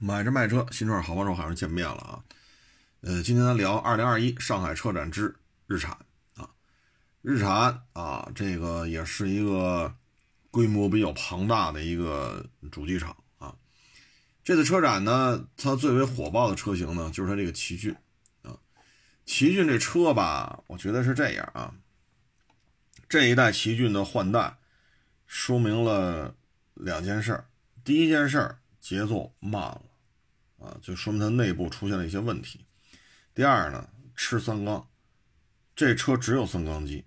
买车卖车，新车好帮手，好像见面了啊。呃，今天咱聊二零二一上海车展之日产啊。日产啊，这个也是一个规模比较庞大的一个主机厂啊。这次车展呢，它最为火爆的车型呢，就是它这个奇骏啊。奇骏这车吧，我觉得是这样啊。这一代奇骏的换代，说明了两件事儿。第一件事儿，节奏慢了。啊，就说明它内部出现了一些问题。第二呢，吃三缸，这车只有三缸机，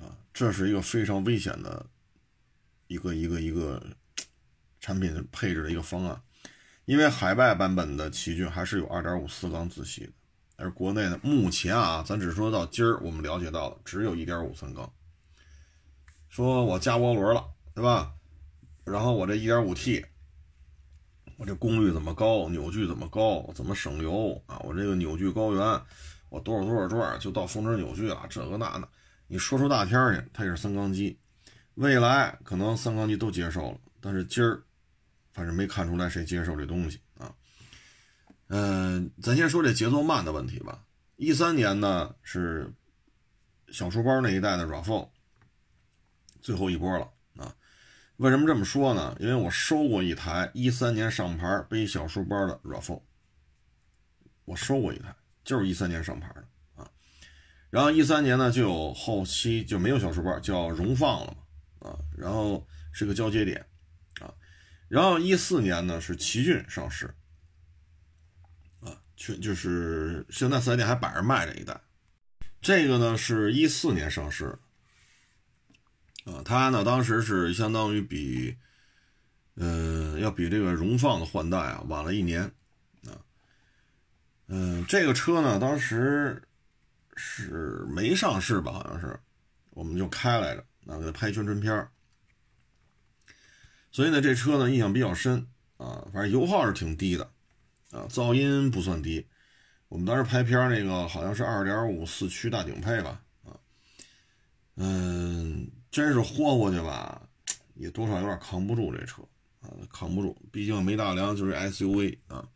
啊，这是一个非常危险的一个一个一个产品配置的一个方案。因为海外版本的奇骏还是有2.5四缸自吸的，而国内呢，目前啊，咱只说到今儿我们了解到的只有一点五三缸。说我加涡轮了，对吧？然后我这 1.5T。我这功率怎么高，扭矩怎么高，怎么省油啊？我这个扭矩高原，我多少多少转就到峰值扭矩了，这个那的，你说出大天去，它也是三缸机，未来可能三缸机都接受了，但是今儿反正没看出来谁接受这东西啊。嗯，咱先说这节奏慢的问题吧。一三年呢是小书包那一代的 RAV4 最后一波了。为什么这么说呢？因为我收过一台一三年上牌背小书包的 RAV4，我收过一台，就是一三年上牌的啊。然后一三年呢，就有后期就没有小书包，叫荣放了嘛啊。然后是个交接点啊。然后一四年呢是奇骏上市啊，去就是现在四 S 店还摆着卖这一代，这个呢是一四年上市。啊，它呢当时是相当于比，嗯，要比这个荣放的换代啊晚了一年，啊，嗯，这个车呢当时是没上市吧？好像是，我们就开来着，啊，给它拍宣传片所以呢这车呢印象比较深啊，反正油耗是挺低的，啊，噪音不算低，我们当时拍片那个好像是二点五四驱大顶配吧，啊，嗯。真是豁过去吧，也多少有点扛不住这车啊，扛不住。毕竟没大梁就是 SUV 啊。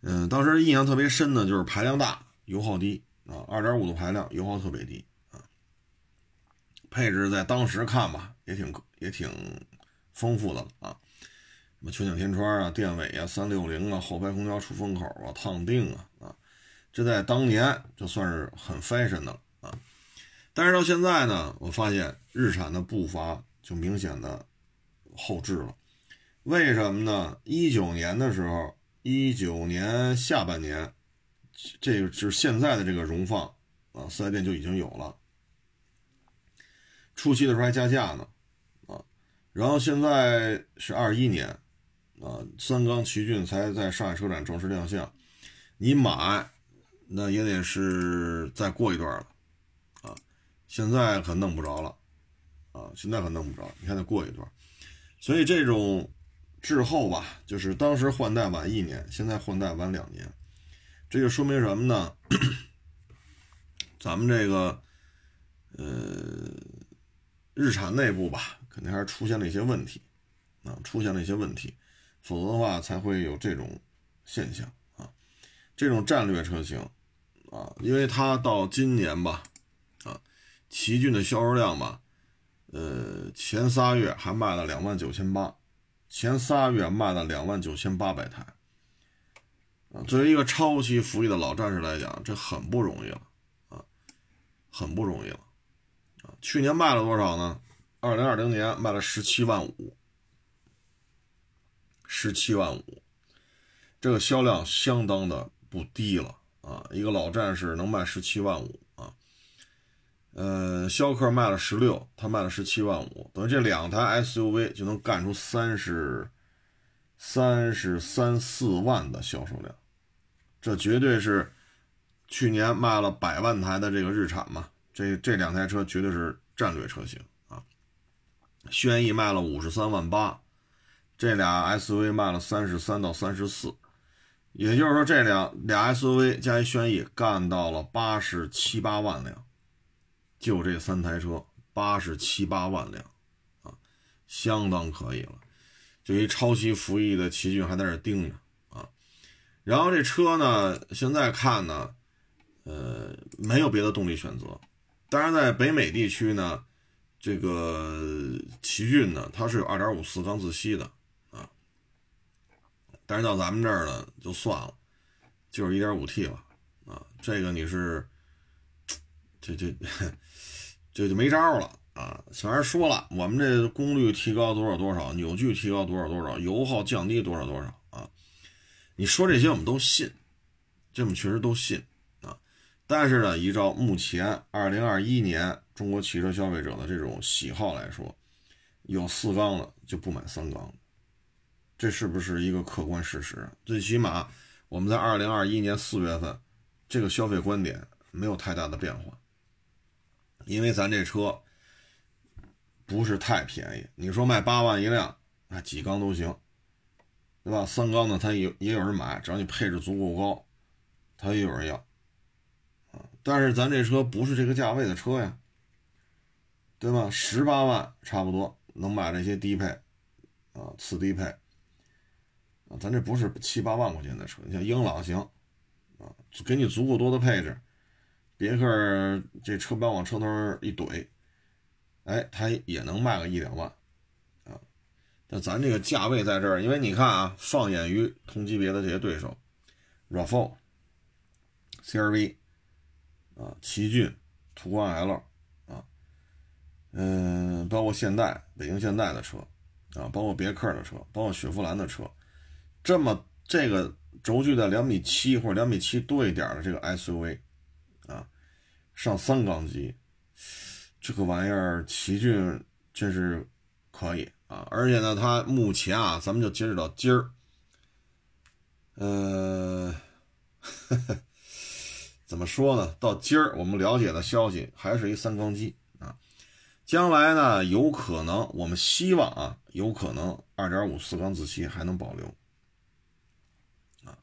嗯，当时印象特别深的就是排量大，油耗低啊，二点五的排量，油耗特别低啊。配置在当时看吧，也挺也挺丰富的啊，什么全景天窗啊、电尾啊、三六零啊、后排空调出风口啊、烫定啊啊，这在当年就算是很 fashion 的了。但是到现在呢，我发现日产的步伐就明显的后置了。为什么呢？一九年的时候，一九年下半年，这个就是现在的这个荣放啊，四 S 店就已经有了。初期的时候还加价呢，啊，然后现在是二一年，啊，三缸奇骏才在上海车展正式亮相，你买那也得是再过一段了。现在可弄不着了，啊，现在可弄不着，你看得过一段，所以这种滞后吧，就是当时换代晚一年，现在换代晚两年，这就说明什么呢？咱们这个，呃，日产内部吧，肯定还是出现了一些问题，啊，出现了一些问题，否则的话才会有这种现象啊，这种战略车型，啊，因为它到今年吧。奇骏的销售量吧，呃，前仨月还卖了两万九千八，前仨月卖了两万九千八百台，啊，作为一个超级服役的老战士来讲，这很不容易了，啊，很不容易了，啊，去年卖了多少呢？二零二零年卖了十七万五，十七万五，这个销量相当的不低了，啊，一个老战士能卖十七万五。呃，逍客卖了十六，他卖了十七万五，等于这两台 SUV 就能干出三十三十三四万的销售量，这绝对是去年卖了百万台的这个日产嘛？这这两台车绝对是战略车型啊！轩逸卖了五十三万八，这俩 SUV 卖了三十三到三十四，也就是说这两俩 SUV 加一轩逸干到了八十七八万辆。就这三台车，八十七八万辆，啊，相当可以了。就一超期服役的奇骏还在那盯着啊。然后这车呢，现在看呢，呃，没有别的动力选择。当然，在北美地区呢，这个奇骏呢，它是有2.5四缸自吸的啊。但是到咱们这儿呢，就算了，就是 1.5T 了啊。这个你是，这这这就没招了。啊，虽然说了，我们这功率提高多少多少，扭矩提高多少多少，油耗降低多少多少啊？你说这些我们都信，这我们确实都信啊。但是呢，依照目前二零二一年中国汽车消费者的这种喜好来说，有四缸的就不买三缸，这是不是一个客观事实？最起码我们在二零二一年四月份，这个消费观点没有太大的变化，因为咱这车。不是太便宜，你说卖八万一辆，啊，几缸都行，对吧？三缸的他也也有人买，只要你配置足够高，他也有人要，啊，但是咱这车不是这个价位的车呀，对吧？十八万差不多能买这些低配，啊，次低配，啊，咱这不是七八万块钱的车，你像英朗行，啊，给你足够多的配置，别克这车标往车头一怼。哎，它也能卖个一两万，啊，但咱这个价位在这儿，因为你看啊，放眼于同级别的这些对手，RAV4、CRV，啊，奇骏、途观 L，啊，嗯，包括现代、北京现代的车，啊，包括别克的车，包括雪佛兰的车，这么这个轴距在两米七或者两米七多一点的这个 SUV，上三缸机。这个玩意儿，奇骏真是可以啊！而且呢，它目前啊，咱们就截止到今儿，呃，怎么说呢？到今儿我们了解的消息还是一三缸机啊。将来呢，有可能，我们希望啊，有可能二点五四缸自吸还能保留啊。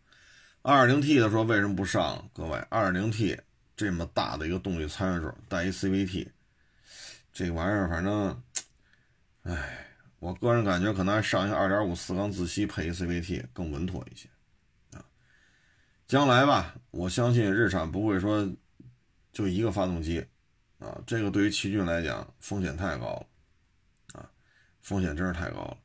二点零 T 的说为什么不上？各位，二点零 T 这么大的一个动力参数，带一 CVT。这玩意儿反正，哎，我个人感觉可能还上一个2.5四缸自吸配一 CVT 更稳妥一些啊。将来吧，我相信日产不会说就一个发动机啊，这个对于奇骏来讲风险太高了啊，风险真是太高了。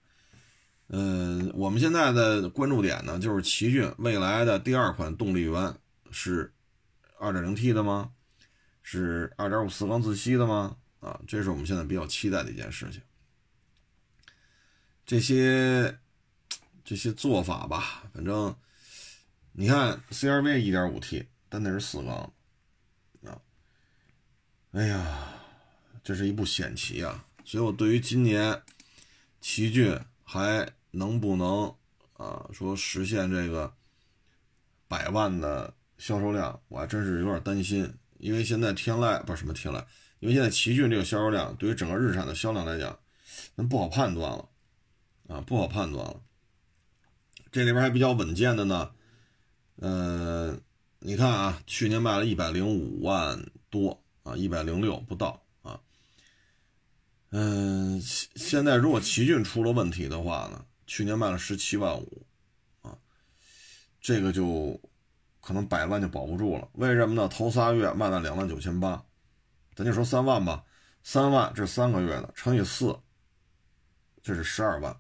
嗯，我们现在的关注点呢，就是奇骏未来的第二款动力源是 2.0T 的吗？是2.5四缸自吸的吗？啊，这是我们现在比较期待的一件事情。这些这些做法吧，反正你看，CRV 1.5T，但那是四缸啊。哎呀，这是一步险棋啊！所以我对于今年奇骏还能不能啊说实现这个百万的销售量，我还真是有点担心，因为现在天籁不是什么天籁。因为现在奇骏这个销售量，对于整个日产的销量来讲，那不好判断了，啊，不好判断了。这里边还比较稳健的呢，呃，你看啊，去年卖了一百零五万多啊，一百零六不到啊，嗯，现在如果奇骏出了问题的话呢，去年卖了十七万五，啊，这个就可能百万就保不住了。为什么呢？头仨月卖了两万九千八。咱就说三万吧，三万这三个月的乘以四，这是十二万，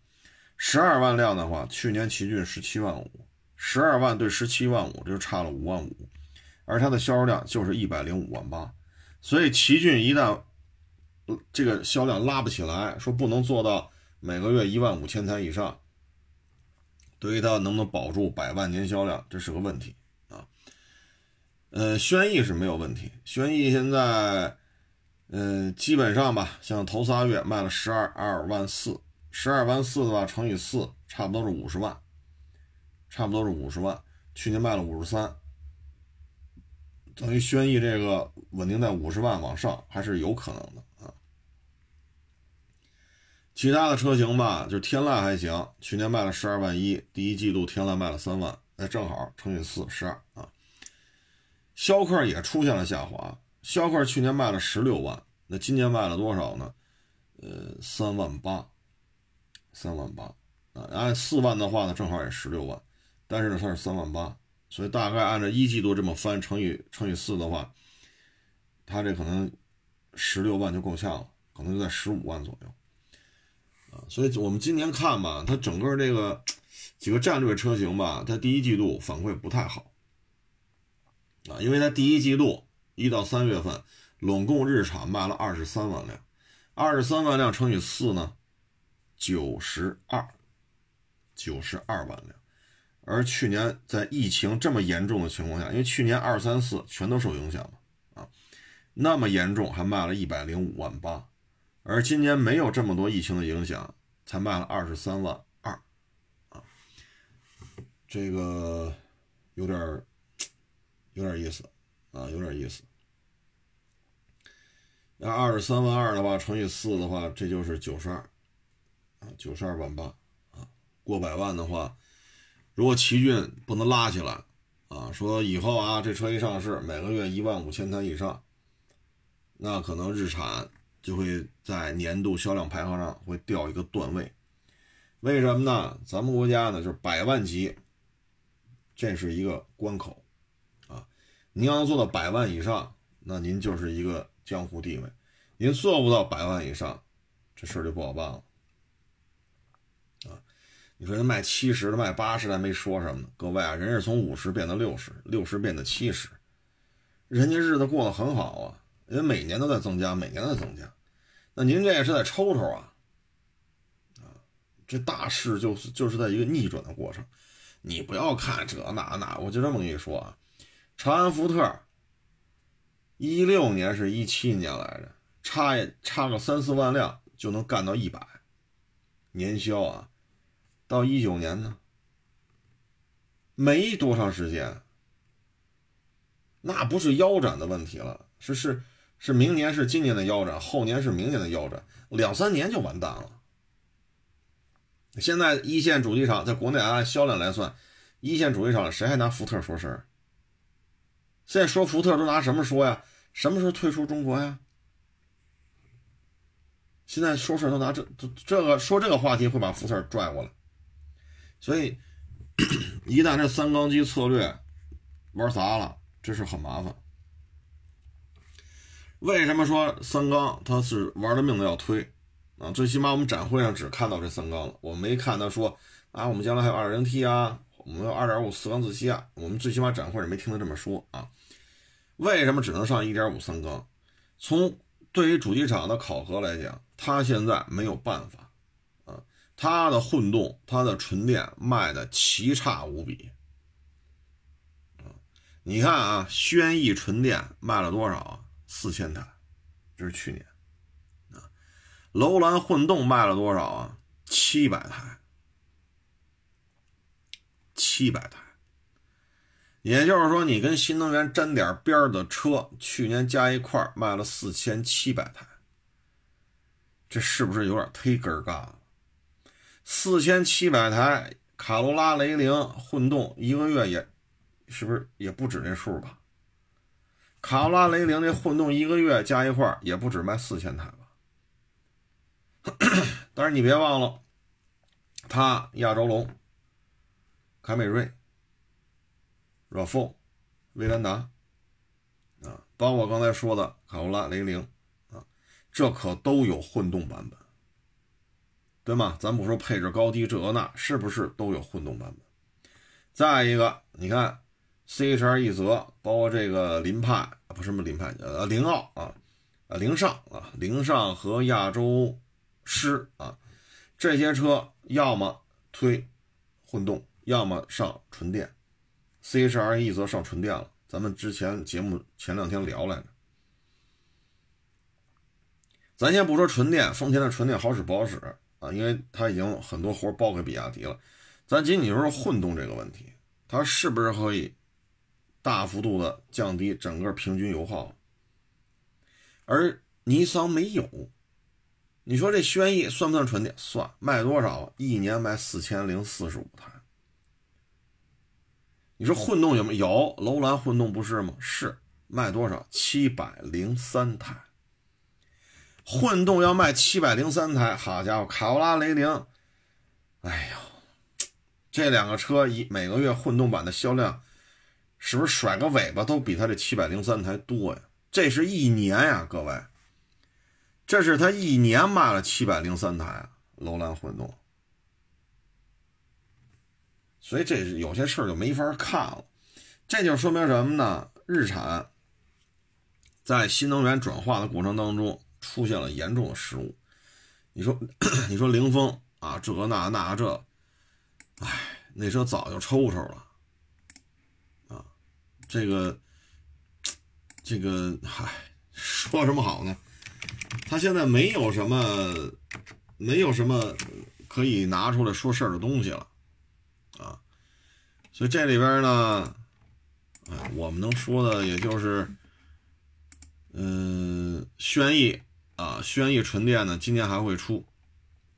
十二万辆的话，去年奇骏十七万五，十二万对十七万五，这就差了五万五，而它的销售量就是一百零五万八，所以奇骏一旦这个销量拉不起来，说不能做到每个月一万五千台以上，对于它能不能保住百万年销量，这是个问题。呃，轩逸是没有问题，轩逸现在。嗯，基本上吧，像头仨月卖了十二二万四，十二万四的话乘以四，差不多是五十万，差不多是五十万。去年卖了五十三，等于轩逸这个稳定在五十万往上还是有可能的啊。其他的车型吧，就是天籁还行，去年卖了十二万一，第一季度天籁卖了三万，那正好乘以四十二啊。逍客也出现了下滑。逍客去年卖了十六万，那今年卖了多少呢？呃，三万八，三万八，啊，按四万的话呢，正好也十六万，但是呢，它是三万八，所以大概按照一季度这么翻乘以乘以四的话，它这可能十六万就够呛了，可能就在十五万左右。啊，所以我们今年看吧，它整个这个几个战略车型吧，它第一季度反馈不太好。啊，因为它第一季度一到三月份，拢共日产卖了二十三万辆，二十三万辆乘以四呢，九十二，九十二万辆。而去年在疫情这么严重的情况下，因为去年二三四全都受影响嘛，啊，那么严重还卖了一百零五万八，而今年没有这么多疫情的影响，才卖了二十三万二，啊，这个有点。有点意思，啊，有点意思。要二十三万二的话，乘以四的话，这就是九十二，啊，九十二万八，啊，过百万的话，如果奇骏不能拉起来，啊，说以后啊，这车一上市，每个月一万五千台以上，那可能日产就会在年度销量排行上会掉一个段位。为什么呢？咱们国家呢，就是百万级，这是一个关口。您要做到百万以上，那您就是一个江湖地位；您做不到百万以上，这事儿就不好办了。啊，你说人卖七十的、卖八十的没说什么？各位啊，人是从五十变到六十，六十变到七十，人家日子过得很好啊，因为每年都在增加，每年都在增加。那您这也是在抽抽啊？啊，这大势就是就是在一个逆转的过程。你不要看这那那，我就这么跟你说啊。长安福特，一六年是一七年来着，差差个三四万辆就能干到一百年销啊！到一九年呢，没多长时间，那不是腰斩的问题了，是是是明年是今年的腰斩，后年是明年的腰斩，两三年就完蛋了。现在一线主机厂在国内按销量来算，一线主机厂谁还拿福特说事儿？现在说福特都拿什么说呀？什么时候退出中国呀？现在说事都拿这这这个说这个话题会把福特拽过来，所以一旦这三缸机策略玩砸了，这是很麻烦。为什么说三缸它是玩了命的要推啊？最起码我们展会上只看到这三缸了，我没看到说啊，我们将来还有二零 T 啊。我们有二点五四缸自吸啊，我们最起码展会上没听他这么说啊。为什么只能上一点五三缸？从对于主机厂的考核来讲，它现在没有办法啊。它的混动、它的纯电卖的奇差无比啊。你看啊，轩逸纯电卖了多少啊？四千台，这是去年啊。楼兰混动卖了多少啊？七百台。七百台，也就是说，你跟新能源沾点边的车，去年加一块卖了四千七百台，这是不是有点忒根儿干了？四千七百台卡罗拉、雷凌混动，一个月也是不是也不止这数吧？卡罗拉、雷凌这混动一个月加一块也不止卖四千台吧？但是你别忘了，它亚洲龙。凯美瑞、RAV4、威兰达，啊，包括刚才说的卡罗拉、雷凌，啊，这可都有混动版本，对吗？咱不说配置高低这那，是不是都有混动版本？再一个，你看 CHR 一泽，包括这个凌派，不是什么凌派，呃，凌奥啊，啊，凌尚啊，凌尚和亚洲狮啊，这些车要么推混动。要么上纯电，C H R E 则上纯电了。咱们之前节目前两天聊来着，咱先不说纯电，丰田的纯电好使不好使啊？因为它已经很多活包给比亚迪了。咱仅仅说混动这个问题，它是不是可以大幅度的降低整个平均油耗？而尼桑没有。你说这轩逸算不算纯电？算，卖多少？一年卖四千零四十五台。你说混动有没有？楼兰混动不是吗？是卖多少？七百零三台。混动要卖七百零三台，好家伙，卡罗拉、雷凌，哎呦，这两个车一每个月混动版的销量，是不是甩个尾巴都比它这七百零三台多呀？这是一年呀，各位，这是他一年卖了七百零三台楼兰混动，所以这是有些事儿就没法看了。这就说明什么呢？日产在新能源转化的过程当中出现了严重的失误。你说，你说凌风啊，这个那那这，哎，那车早就抽抽了啊。这个，这个，嗨，说什么好呢？他现在没有什么，没有什么可以拿出来说事儿的东西了。所以这里边呢，啊，我们能说的也就是，嗯，轩逸。啊，轩逸纯电呢，今年还会出，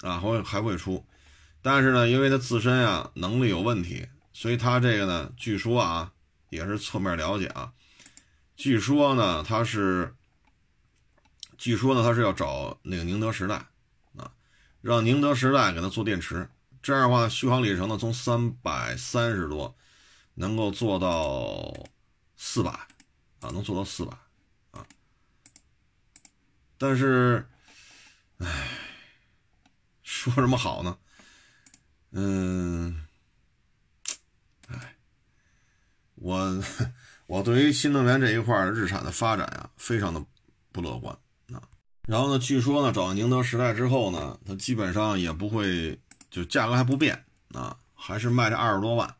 啊，还会还会出，但是呢，因为它自身啊能力有问题，所以它这个呢，据说啊，也是侧面了解啊，据说呢，它是，据说呢，它是要找那个宁德时代，啊，让宁德时代给它做电池，这样的话，续航里程呢，从三百三十多，能够做到四百，啊，能做到四百啊。但是，唉，说什么好呢？嗯，唉，我我对于新能源这一块日产的发展呀，非常的不乐观啊。然后呢，据说呢，找到宁德时代之后呢，它基本上也不会就价格还不变啊，还是卖这二十多万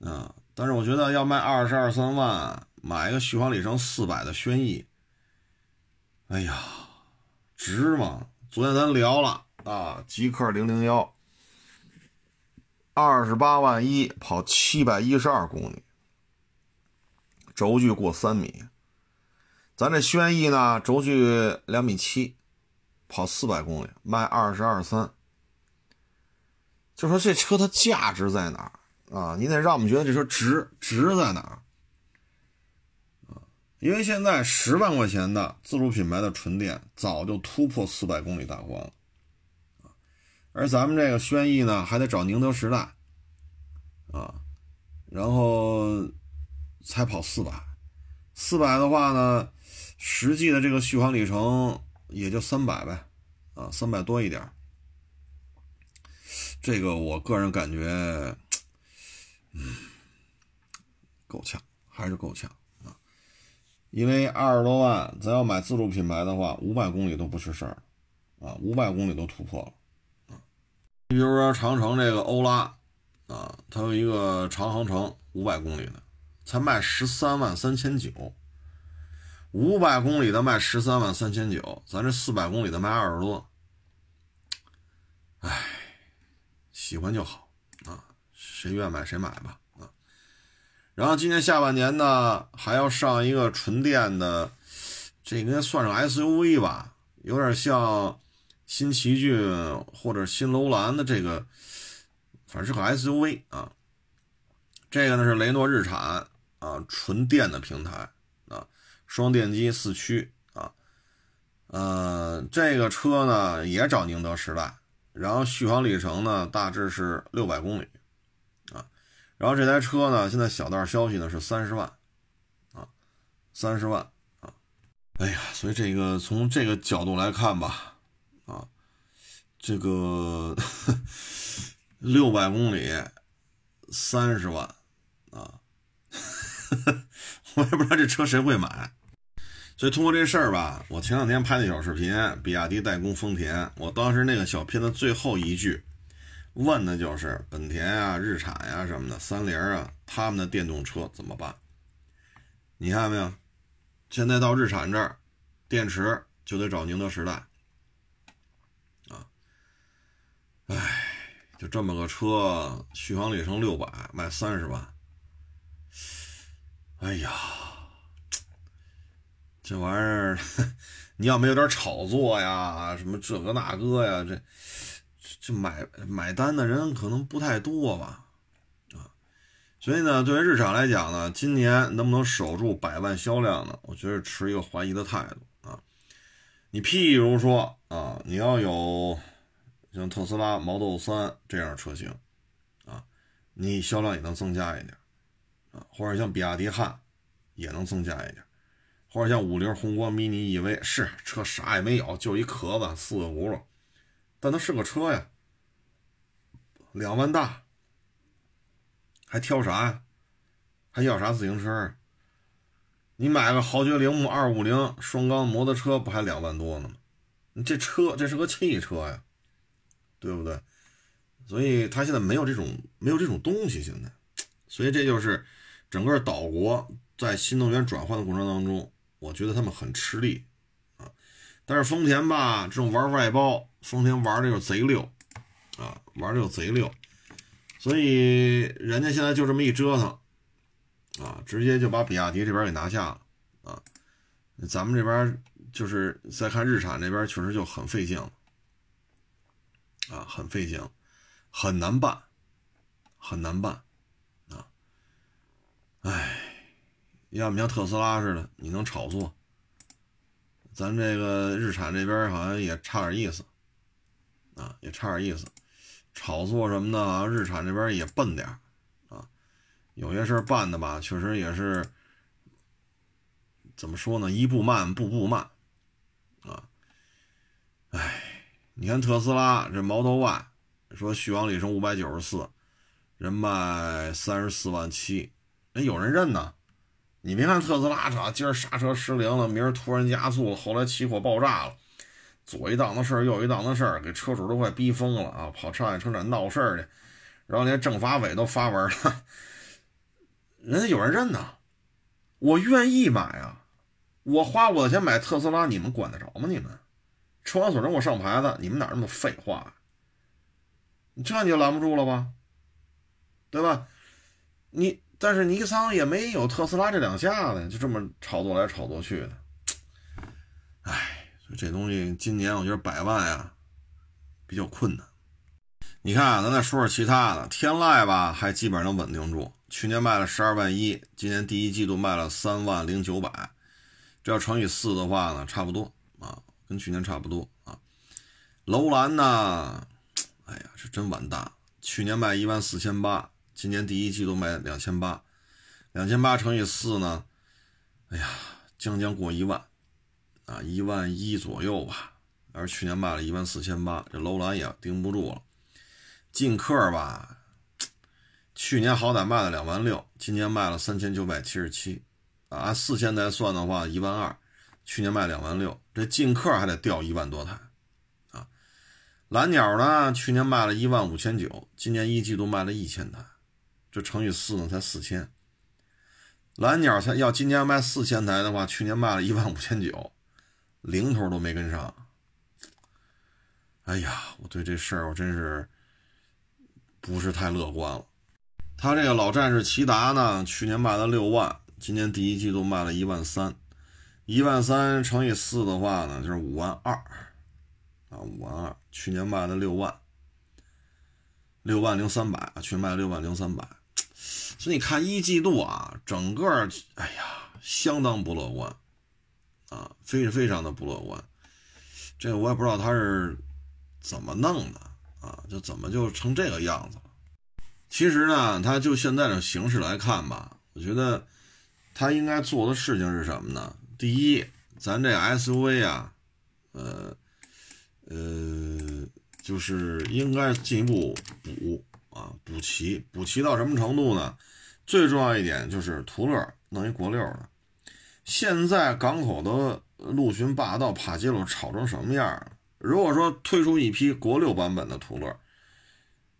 啊。但是我觉得要卖二十二三万买一个续航里程四百的轩逸。哎呀，值吗？昨天咱聊了啊，极氪零零幺，二十八万一跑七百一十二公里，轴距过三米。咱这轩逸呢，轴距两米七，跑四百公里，卖二十二三。就说这车它价值在哪儿啊？你得让我们觉得这车值，值在哪儿啊？因为现在十万块钱的自主品牌的纯电早就突破四百公里大关了，而咱们这个轩逸呢，还得找宁德时代，啊，然后才跑四百，四百的话呢，实际的这个续航里程也就三百呗，啊，三百多一点，这个我个人感觉，嗯，够呛，还是够呛啊。因为二十多万，咱要买自主品牌的话，五百公里都不是事儿，啊，五百公里都突破了，啊，你比如说长城这个欧拉，啊，它有一个长航程五百公里的，才卖十三万三千九，五百公里的卖十三万三千九，咱这四百公里的卖二十多，唉，喜欢就好，啊，谁愿买谁买吧啊。然后今年下半年呢，还要上一个纯电的，这应该算上 SUV 吧，有点像新奇骏或者新楼兰的这个，反正是个 SUV 啊。这个呢是雷诺日产啊，纯电的平台啊，双电机四驱啊，呃，这个车呢也找宁德时代，然后续航里程呢大致是六百公里。啊然后这台车呢，现在小道消息呢是三十万，啊，三十万啊，哎呀，所以这个从这个角度来看吧，啊，这个 六百公里三十万啊，我也不知道这车谁会买。所以通过这事儿吧，我前两天拍那小视频，比亚迪代工丰田，我当时那个小片的最后一句。问的就是本田啊、日产呀什么的，三菱啊，他们的电动车怎么办？你看没有？现在到日产这儿，电池就得找宁德时代啊。哎，就这么个车，续航里程六百，卖三十万。哎呀，这玩意儿，你要没有点炒作呀，什么这个那个呀，这。这买买单的人可能不太多吧，啊，所以呢，对于日产来讲呢，今年能不能守住百万销量呢？我觉得持一个怀疑的态度啊。你譬如说啊，你要有像特斯拉 Model 3这样车型，啊，你销量也能增加一点，啊，或者像比亚迪汉也能增加一点，或者像五菱宏光 mini EV 是车啥也没有，就一壳子四个轱辘，但它是个车呀，两万大，还挑啥呀？还要啥自行车？你买个豪爵铃木二五零双缸摩托车不还两万多呢吗？这车这是个汽车呀，对不对？所以他现在没有这种没有这种东西，现在，所以这就是整个岛国在新能源转换的过程当中，我觉得他们很吃力啊。但是丰田吧，这种玩外包，丰田玩的又贼溜啊，玩的又贼溜，所以人家现在就这么一折腾。啊，直接就把比亚迪这边给拿下了啊！咱们这边就是再看日产这边，确实就很费劲了啊，很费劲，很难办，很难办啊！哎，要不像特斯拉似的，你能炒作，咱这个日产这边好像也差点意思啊，也差点意思，炒作什么的，日产这边也笨点啊有些事办的吧，确实也是怎么说呢？一步慢，步步慢啊！哎，你看特斯拉这 Model Y，说续航里程五百九十四，人卖三十四万七，人有人认呢。你别看特斯拉这今儿刹车失灵了，明儿突然加速了，后来起火爆炸了，左一档的事儿，右一档的事儿，给车主都快逼疯了啊！跑上海车展闹事儿去，然后连政法委都发文了。人家有人认呐，我愿意买啊，我花我的钱买特斯拉，你们管得着吗？你们，车管所让我上牌子，你们哪那么废话？这你就拦不住了吧？对吧？你但是尼桑也没有特斯拉这两下子，就这么炒作来炒作去的。哎，这东西今年我觉得百万呀比较困难。你看啊，咱再说说其他的，天籁吧还基本上能稳定住。去年卖了十二万一，今年第一季度卖了三万零九百，这要乘以四的话呢，差不多啊，跟去年差不多啊。楼兰呢，哎呀，是真完蛋，去年卖一万四千八，今年第一季度卖两千八，两千八乘以四呢，哎呀，将将过一万啊，一万一左右吧。而去年卖了一万四千八，这楼兰也盯不住了。劲客吧。去年好歹卖了两万六，今年卖了三千九百七十七，啊，按四千台算的话一万二，去年卖两万六，这进客还得掉一万多台，啊，蓝鸟呢，去年卖了一万五千九，今年一季度卖了一千台，这乘以四呢才四千，蓝鸟才要今年卖四千台的话，去年卖了一万五千九，零头都没跟上，哎呀，我对这事儿我真是不是太乐观了。他这个老战士骐达呢，去年卖了六万，今年第一季度卖了一万三，一万三乘以四的话呢，就是五万二，啊，五万二，去年卖了六万，六万零三百啊，去年卖六万零三百，所以你看一季度啊，整个，哎呀，相当不乐观，啊，非非常的不乐观，这个我也不知道他是怎么弄的啊，就怎么就成这个样子了。其实呢，他就现在的形势来看吧，我觉得他应该做的事情是什么呢？第一，咱这 SUV 啊，呃呃，就是应该进一步补啊，补齐，补齐到什么程度呢？最重要一点就是途乐弄一国六的。现在港口的陆巡霸道帕杰罗炒成什么样了？如果说推出一批国六版本的途乐，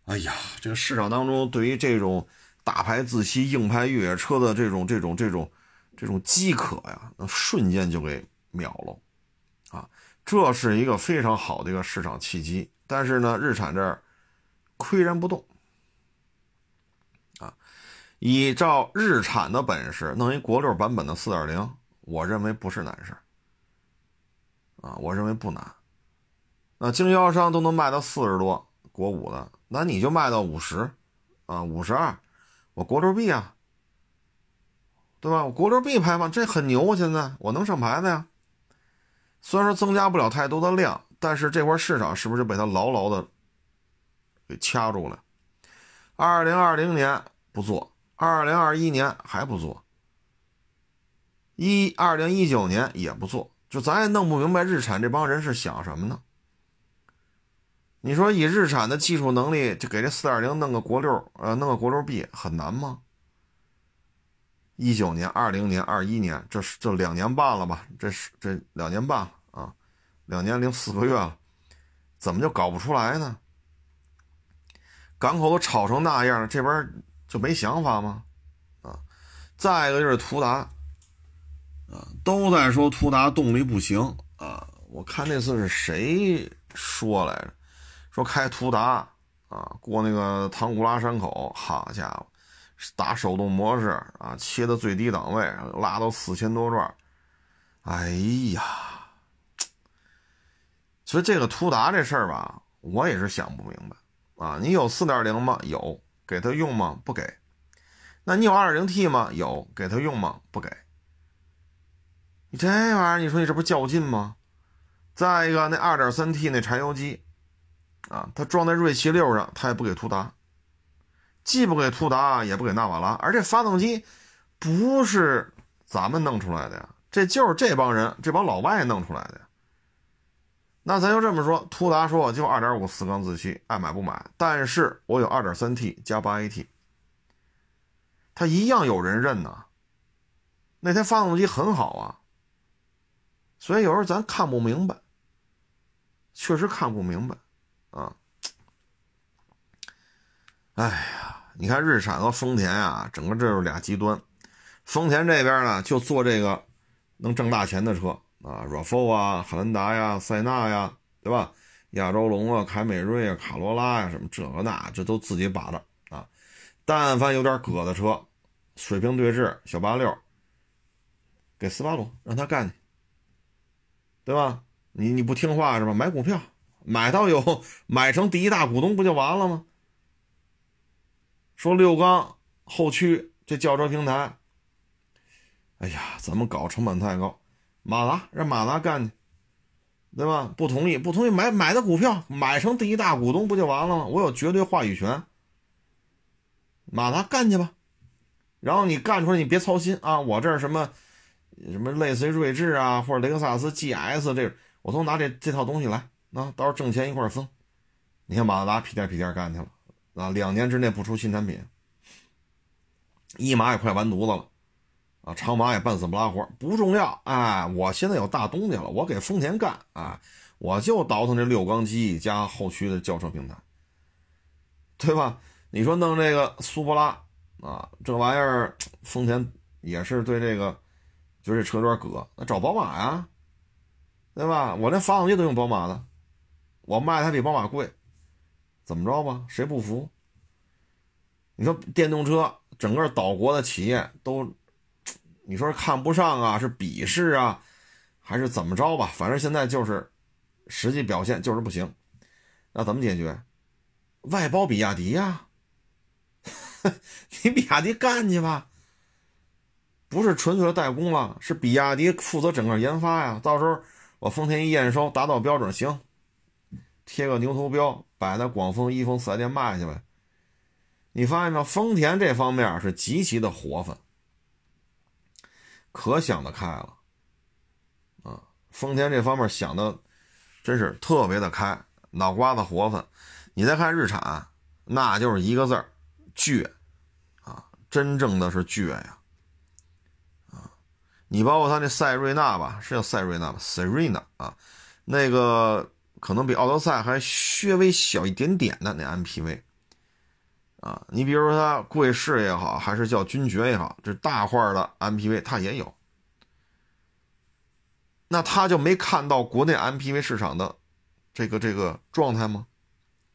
哎呀，这个市场当中对于这种大牌自吸硬派越野车的这种这种这种这种饥渴呀，那瞬间就给秒了，啊，这是一个非常好的一个市场契机。但是呢，日产这儿岿然不动，依照日产的本事，弄一国六版本的四点零，我认为不是难事啊，我认为不难。那经销商都能卖到四十多。国五的，那你就卖到五十，啊，五十二，我国六 B 啊，对吧？我国六 B 排放，这很牛，现在我能上牌子呀。虽然说增加不了太多的量，但是这块市场是不是被它牢牢的给掐住了。二零二零年不做，二零二一年还不做，一二零一九年也不做，就咱也弄不明白日产这帮人是想什么呢？你说以日产的技术能力，就给这四点零弄个国六，呃，弄个国六 B 很难吗？一九年、二零年、二一年，这是这两年半了吧？这是这两年半啊，两年零四个月了，怎么就搞不出来呢？港口都吵成那样了，这边就没想法吗？啊，再一个就是途达，啊，都在说途达动力不行啊。我看那次是谁说来着？说开途达啊，过那个唐古拉山口，好家伙！打手动模式啊，切的最低档位，拉到四千多转。哎呀，所以这个途达这事儿吧，我也是想不明白啊。你有四点零吗？有，给他用吗？不给。那你有二点零 T 吗？有，给他用吗？不给。你这玩意儿，你说你这不较劲吗？再一个，那二点三 T 那柴油机啊，它装在锐气六上，它也不给途达。既不给途达，也不给纳瓦拉，而这发动机不是咱们弄出来的呀，这就是这帮人、这帮老外弄出来的。那咱就这么说，途达说我就2.5四缸自吸，爱买不买，但是我有 2.3T 加 8AT，它一样有人认呐。那台发动机很好啊，所以有时候咱看不明白，确实看不明白啊。哎呀。你看日产和丰田啊，整个这是俩极端。丰田这边呢，就做这个能挣大钱的车啊，RAV4 啊，汉兰达呀，塞纳呀，对吧？亚洲龙啊，凯美瑞啊，卡罗拉呀，什么这个那，这都自己把着啊。但凡有点个的车，水平对峙小八六，给斯巴鲁让他干去，对吧？你你不听话是吧？买股票，买到有买成第一大股东不就完了吗？说六缸后驱这轿车平台，哎呀，怎么搞成本太高？马达让马达干去，对吧？不同意，不同意买买的股票买成第一大股东不就完了吗？我有绝对话语权，马达干去吧。然后你干出来，你别操心啊，我这儿什么什么类似于锐志啊，或者雷克萨斯 GS 这，我都拿这这套东西来，啊，到时候挣钱一块分。你看马自达屁颠屁颠干去了。啊，两年之内不出新产品，一马也快完犊子了，啊，长马也半死不拉活，不重要，哎，我现在有大东家了，我给丰田干，啊，我就倒腾这六缸机加后驱的轿车平台，对吧？你说弄这个苏泊拉啊，这玩意儿，丰田也是对这个，就这车有点搁，那找宝马呀，对吧？我连发动机都用宝马的，我卖它比宝马贵。怎么着吧？谁不服？你说电动车整个岛国的企业都，你说看不上啊，是鄙视啊，还是怎么着吧？反正现在就是实际表现就是不行。那怎么解决？外包比亚迪呀，你比亚迪干去吧，不是纯粹的代工了，是比亚迪负责整个研发呀。到时候我丰田一验收达到标准，行。贴个牛头标，摆在广丰、一丰四 S 店卖去呗。你发现没有？丰田这方面是极其的活泛，可想得开了啊！丰田这方面想的真是特别的开，脑瓜子活泛。你再看日产，那就是一个字儿倔啊！真正的是倔呀啊！你包括他那赛瑞纳吧，是叫赛瑞纳吧？Serena 啊，那个。可能比奥德赛还略微小一点点的那 MPV，啊，你比如说它贵士也好，还是叫君爵也好，这大块的 MPV 它也有，那他就没看到国内 MPV 市场的这个这个状态吗？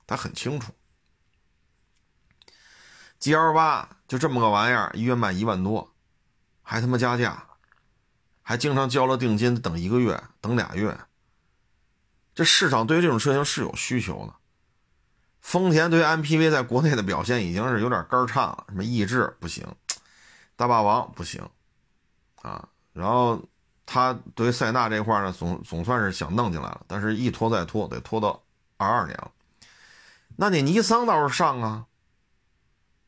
他很清楚，GL 八就这么个玩意儿，一月卖一万多，还他妈加价，还经常交了定金等一个月，等俩月。这市场对于这种车型是有需求的。丰田对 MPV 在国内的表现已经是有点肝颤了，什么逸致不行，大霸王不行，啊，然后他对塞纳这块呢，总总算是想弄进来了，但是一拖再拖，得拖到二二年了。那你尼桑倒是上啊，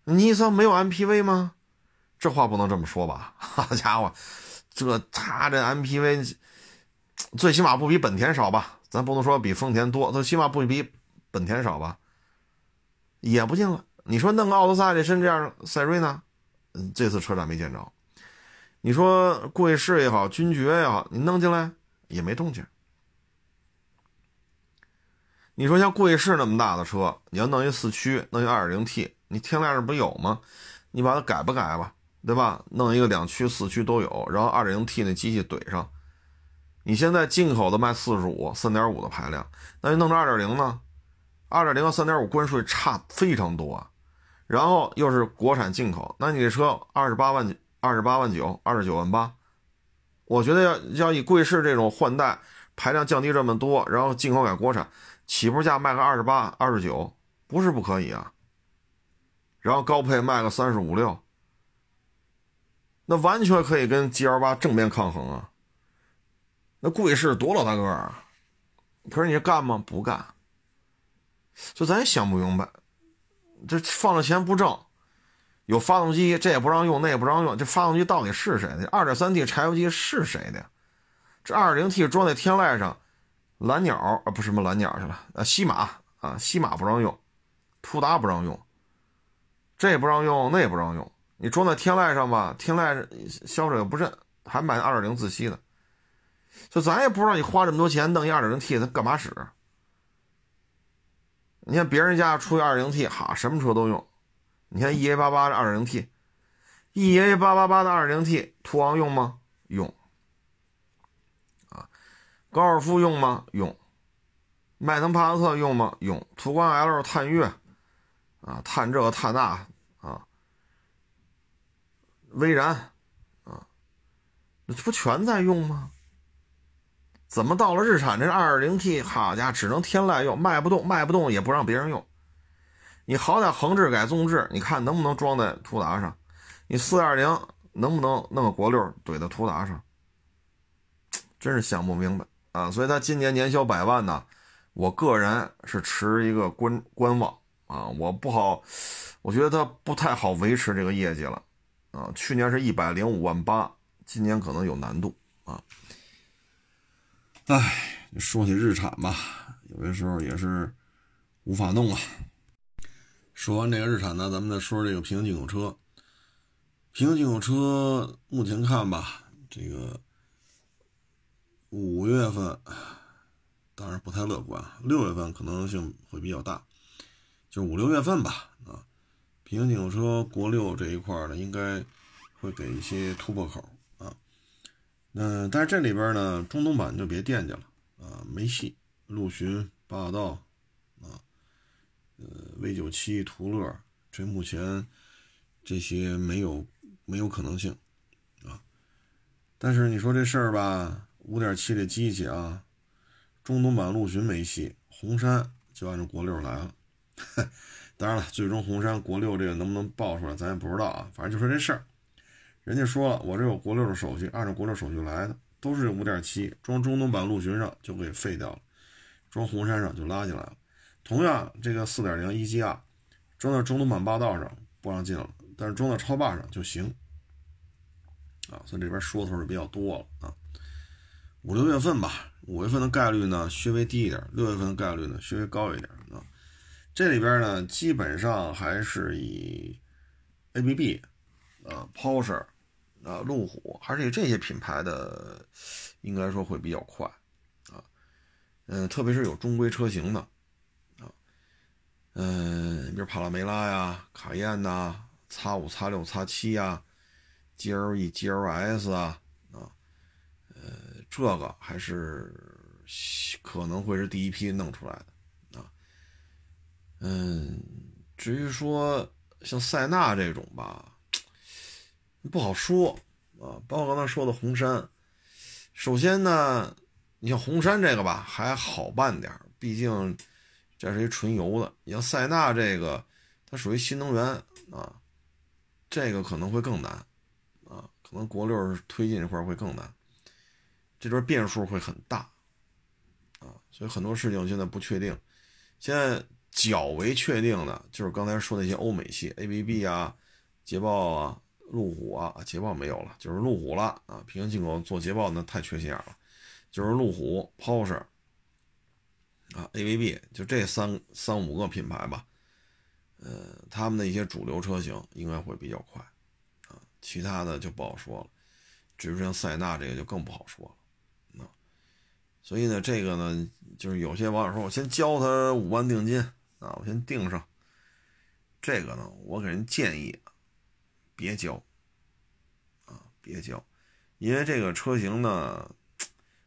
尼桑没有 MPV 吗？这话不能这么说吧？好家伙，这他这 MPV 最起码不比本田少吧？咱不能说比丰田多，最起码不比本田少吧？也不进了。你说弄个奥德赛、这身这样赛瑞呢？嗯，这次车展没见着。你说贵士也好，君爵也好，你弄进来也没动静。你说像贵士那么大的车，你要弄一四驱，弄一二点零 T，你天籁这不有吗？你把它改不改吧，对吧？弄一个两驱、四驱都有，然后二点零 T 那机器怼上。你现在进口的卖四十五、三点五的排量，那就弄着二点零呢？二点零和三点五关税差非常多啊。然后又是国产进口，那你这车二十八万二十八万九，二十九万八，我觉得要要以贵士这种换代，排量降低这么多，然后进口改国产。起步价卖个二十八、二十九，不是不可以啊。然后高配卖个三十五六，那完全可以跟 G L 八正面抗衡啊。那贵士多老大个啊，可是你干吗？不干。就咱也想不明白，这放了钱不挣，有发动机这也不让用，那也不让用，这发动机到底是谁的？二点三 T 柴油机是谁的呀？这二点零 T 装在天籁上。蓝鸟啊，不是什么蓝鸟去了，呃，西马啊，西马不让用，途达不让用，这也不让用，那也不让用。你装在天籁上吧，天籁销售也不认，还买二点零自吸的，就咱也不知道你花这么多钱弄一二点零 T，它干嘛使？你看别人家出一二点零 T，哈，什么车都用。你看 EA 八八的二点零 T，EA 八八八的二点零 T，途昂用吗？用。啊高尔夫用吗？用。迈腾、帕萨特用吗？用。途观 L、探岳，啊，探这个探那，啊，威然，啊，这不全在用吗？怎么到了日产这 2.0T，好家，只能天籁用，卖不动，卖不动也不让别人用。你好歹横置改纵置，你看能不能装在途达上？你4.0能不能弄个国六怼到途达上？真是想不明白。啊，所以他今年年销百万呢，我个人是持一个观观望啊，我不好，我觉得他不太好维持这个业绩了啊。去年是一百零五万八，今年可能有难度啊。哎，说起日产吧，有些时候也是无法弄啊。说完这个日产呢，咱们再说这个平行进口车。平行进口车目前看吧，这个。五月份当然不太乐观，六月份可能性会比较大，就五六月份吧。啊，平行进口车国六这一块呢，应该会给一些突破口嗯，但是这里边呢，中东版就别惦记了啊，没戏。陆巡、霸道啊，呃，V 九七、途乐，这目前这些没有没有可能性啊。但是你说这事儿吧。五点七的机器啊，中东版陆巡没戏，红山就按照国六来了。当然了，最终红山国六这个能不能报出来，咱也不知道啊。反正就说这事儿，人家说了，我这有国六的手续，按照国六手续来的，都是五点七，装中东版陆巡上就给废掉了，装红山上就拉进来了。同样，这个四点零一 G R 装到中东版霸道上不让进了，但是装到超霸上就行。啊，所以这边说头是比较多了啊。五六月份吧，五月份的概率呢稍微低一点，六月份的概率呢稍微高一点啊。这里边呢基本上还是以 ABB 啊、Porsche 啊、路虎，还是这些品牌的，应该说会比较快啊。嗯，特别是有中规车型的啊，嗯，比如帕拉梅拉呀、卡宴呐、X 五、X 六、X 七呀、GLE、GLS 啊。啊，呃这个还是可能会是第一批弄出来的啊，嗯，至于说像塞纳这种吧，不好说啊。包括刚才说的红杉，首先呢，你像红杉这个吧还好办点毕竟这是一纯油的。你像塞纳这个，它属于新能源啊，这个可能会更难啊，可能国六推进这块会更难。这边变数会很大，啊，所以很多事情现在不确定。现在较为确定的，就是刚才说那些欧美系，ABB 啊、捷豹啊、路虎啊，捷豹没有了，就是路虎了啊。平行进口做捷豹那太缺心眼了，就是路虎、Porsche 啊、A V B，就这三三五个品牌吧。呃，他们的一些主流车型应该会比较快啊，其他的就不好说了。至于像塞纳这个就更不好说了啊。所以呢，这个呢，就是有些网友说我先交他五万定金啊，我先定上。这个呢，我给人建议，别交啊，别交，因为这个车型呢，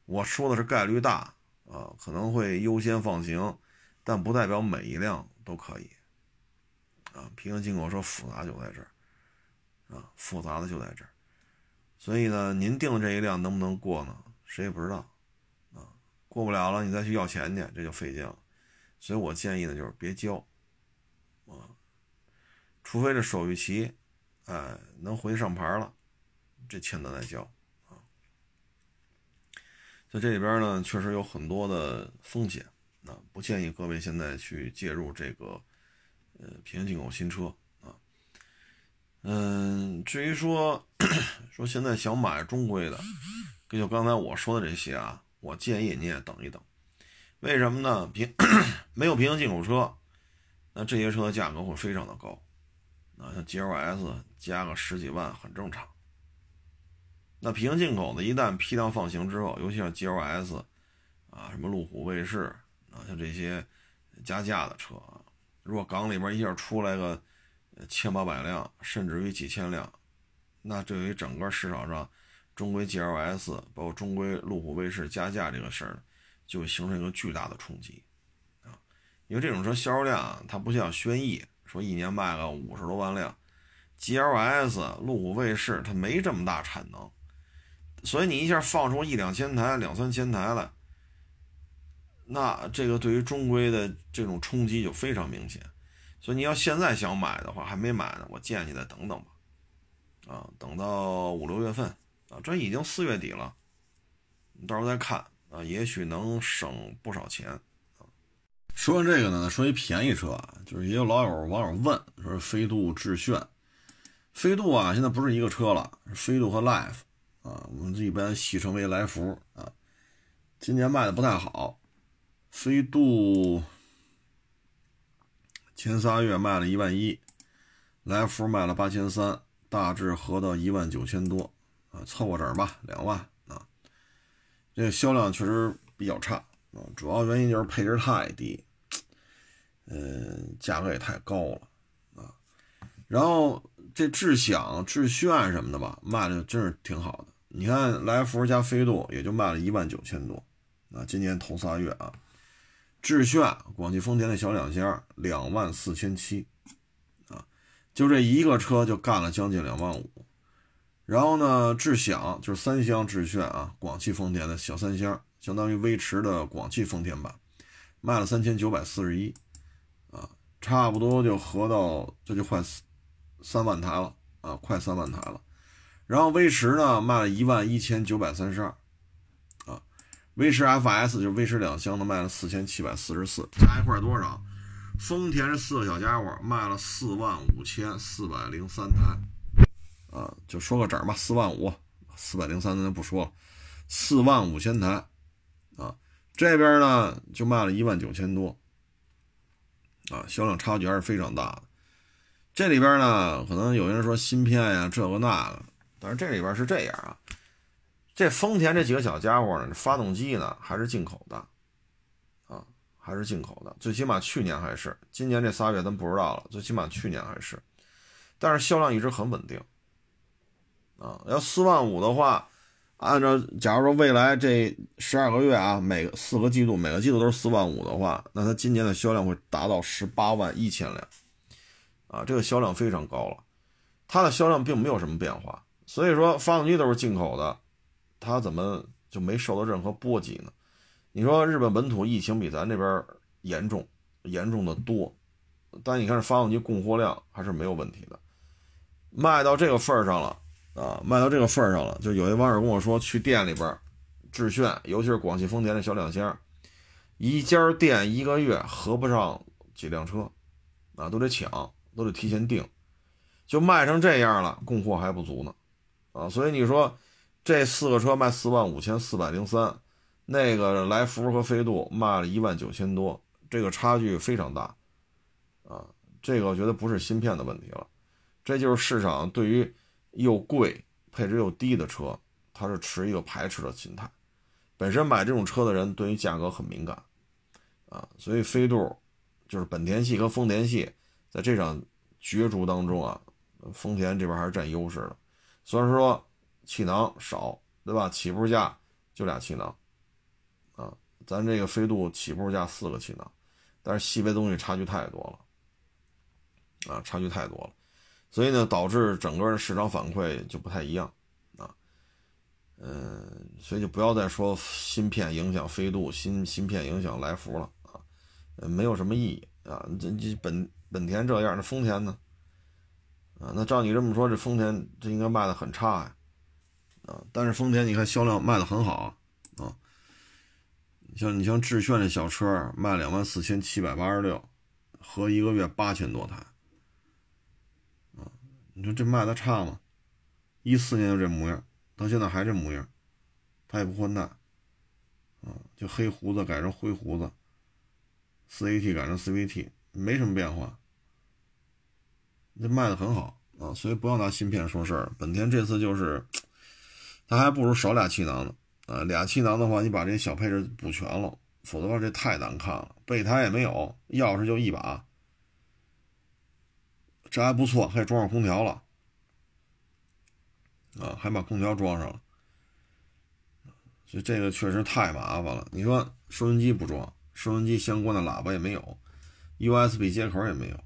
我说的是概率大啊，可能会优先放行，但不代表每一辆都可以。啊，平行进口车复杂就在这儿，啊，复杂的就在这儿，所以呢，您定的这一辆能不能过呢？谁也不知道，啊，过不了了，你再去要钱去，这就费劲了。所以我建议呢，就是别交，啊，除非这手续齐，哎，能回去上牌了，这钱咱再交，啊，在这里边呢，确实有很多的风险，啊，不建议各位现在去介入这个。呃，平行进口新车啊，嗯，至于说 说现在想买中规的，就刚才我说的这些啊，我建议你也等一等。为什么呢？平 没有平行进口车，那这些车的价格会非常的高，啊，像 GLS 加个十几万很正常。那平行进口的，一旦批量放行之后，尤其像 GLS 啊，什么路虎卫士啊，像这些加价的车啊。如果港里边一下出来个千八百辆，甚至于几千辆，那对于整个市场上中规 GLS 包括中规路虎卫士加价这个事儿，就形成一个巨大的冲击啊！因为这种车销量它不像轩逸说一年卖个五十多万辆，GLS 路虎卫士它没这么大产能，所以你一下放出一两千台、两三千台来。那这个对于中规的这种冲击就非常明显，所以你要现在想买的话，还没买呢，我建议你再等等吧，啊，等到五六月份啊，这已经四月底了，你到时候再看啊，也许能省不少钱。说完这个呢，说一便宜车啊，就是也有老友网友问说飞度致炫，飞度啊，现在不是一个车了，是飞度和 Life 啊，我们一般戏称为来福啊，今年卖的不太好。飞度前仨月卖了一万一，来福卖了八千三，大致合到一万九千多啊，凑合整吧，两万啊。这个销量确实比较差啊，主要原因就是配置太低，嗯，价格也太高了啊。然后这智享、致炫什么的吧，卖的真是挺好的。你看来福加飞度也就卖了一万九千多啊，今年头仨月啊。致炫，广汽丰田的小两厢，两万四千七，啊，就这一个车就干了将近两万五。然后呢，智享就是三厢致炫啊，广汽丰田的小三厢，相当于威驰的广汽丰田版，卖了三千九百四十一，啊，差不多就合到这就快三万台了啊，快三万台了。然后威驰呢，卖了一万一千九百三十二。啊威驰 FS 就是威驰两厢的，卖了四千七百四十四，加一块多少？丰田这四个小家伙卖了四万五千四百零三台，啊，就说个整吧，四万五，四百零三咱就不说了，四万五千台，啊，这边呢就卖了一万九千多，啊，销量差距还是非常大的。这里边呢，可能有人说芯片呀这个那个，但是这里边是这样啊。这丰田这几个小家伙呢，发动机呢还是进口的，啊，还是进口的，最起码去年还是，今年这仨月咱不知道了，最起码去年还是，但是销量一直很稳定，啊，要四万五的话，按照假如说未来这十二个月啊，每个四个季度每个季度都是四万五的话，那它今年的销量会达到十八万一千辆，啊，这个销量非常高了，它的销量并没有什么变化，所以说发动机都是进口的。它怎么就没受到任何波及呢？你说日本本土疫情比咱这边严重，严重的多，但你看这发动机供货量还是没有问题的，卖到这个份儿上了啊，卖到这个份儿上了，就有些网友跟我说，去店里边致炫，尤其是广汽丰田的小两厢，一家店一个月合不上几辆车，啊，都得抢，都得提前订，就卖成这样了，供货还不足呢，啊，所以你说这四个车卖四万五千四百零三，那个来福和飞度卖了一万九千多，这个差距非常大，啊，这个我觉得不是芯片的问题了，这就是市场对于又贵配置又低的车，它是持一个排斥的心态。本身买这种车的人对于价格很敏感，啊，所以飞度就是本田系和丰田系在这场角逐当中啊，丰田这边还是占优势的。虽然说气囊少，对吧？起步价就俩气囊，啊，咱这个飞度起步价四个气囊，但是细微东西差距太多了，啊，差距太多了，所以呢，导致整个市场反馈就不太一样。啊嗯，所以就不要再说芯片影响飞度，芯芯片影响来福了啊，没有什么意义啊。这这本本田这样，那丰田呢？啊，那照你这么说，这丰田这应该卖的很差呀，啊，但是丰田你看销量卖的很好啊，像你像致炫这小车卖两万四千七百八十六，合一个月八千多台，你说这卖的差吗？一四年就这模样。到现在还这模样，他也不换代，啊，就黑胡子改成灰胡子，四 AT 改成 CVT，没什么变化，这卖的很好啊，所以不要拿芯片说事儿。本田这次就是，他还不如少俩气囊呢，啊，俩气囊的话，你把这些小配置补全了，否则的话这太难看了，备胎也没有，钥匙就一把，这还不错，还装上空调了。啊，还把空调装上了，所以这个确实太麻烦了。你说收音机不装，收音机相关的喇叭也没有，USB 接口也没有，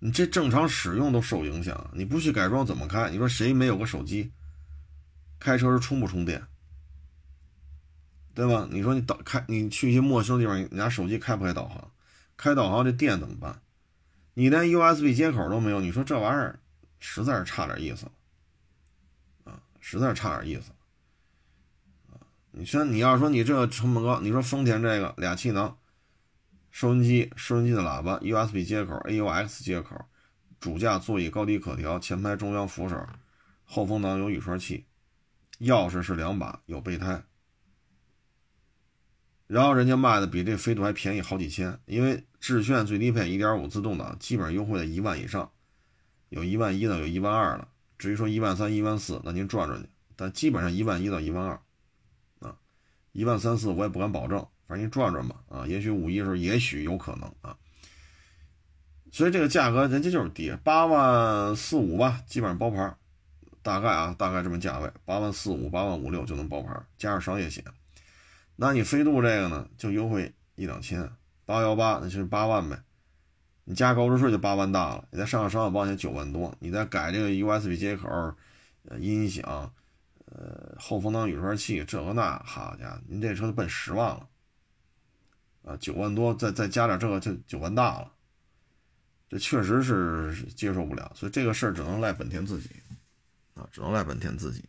你这正常使用都受影响。你不去改装怎么开？你说谁没有个手机？开车时充不充电？对吧？你说你导开，你去一些陌生地方，你拿手机开不开导航？开导航这电怎么办？你连 USB 接口都没有，你说这玩意儿实在是差点意思啊。实在是差点意思，啊！你说你要说你这成本高，你说丰田这个俩气囊，收音机、收音机的喇叭、USB 接口、AUX 接口，主驾座椅高低可调，前排中央扶手，后风挡有雨刷器，钥匙是两把，有备胎。然后人家卖的比这飞度还便宜好几千，因为致炫最低配1.5自动挡基本上优惠在一万以上，有一万一的，有一万二的。至于说一万三、一万四，那您转转去。但基本上一万一到一万二，啊，一万三四我也不敢保证，反正您转转吧，啊，也许五一的时候也许有可能啊。所以这个价格人家就是低，八万四五吧，基本上包牌，大概啊，大概这么价位，八万四五、八万五六就能包牌，加上商业险。那你飞度这个呢，就优惠一两千，八幺八那就是八万呗。你加购置税就八万大了，你再上个商业保险九万多，你再改这个 USB 接口、音响、呃后风挡雨刷器这个那，好家伙，您这车奔十万了，啊九万多再再加点这个就九万大了，这确实是接受不了，所以这个事儿只能赖本田自己，啊只能赖本田自己。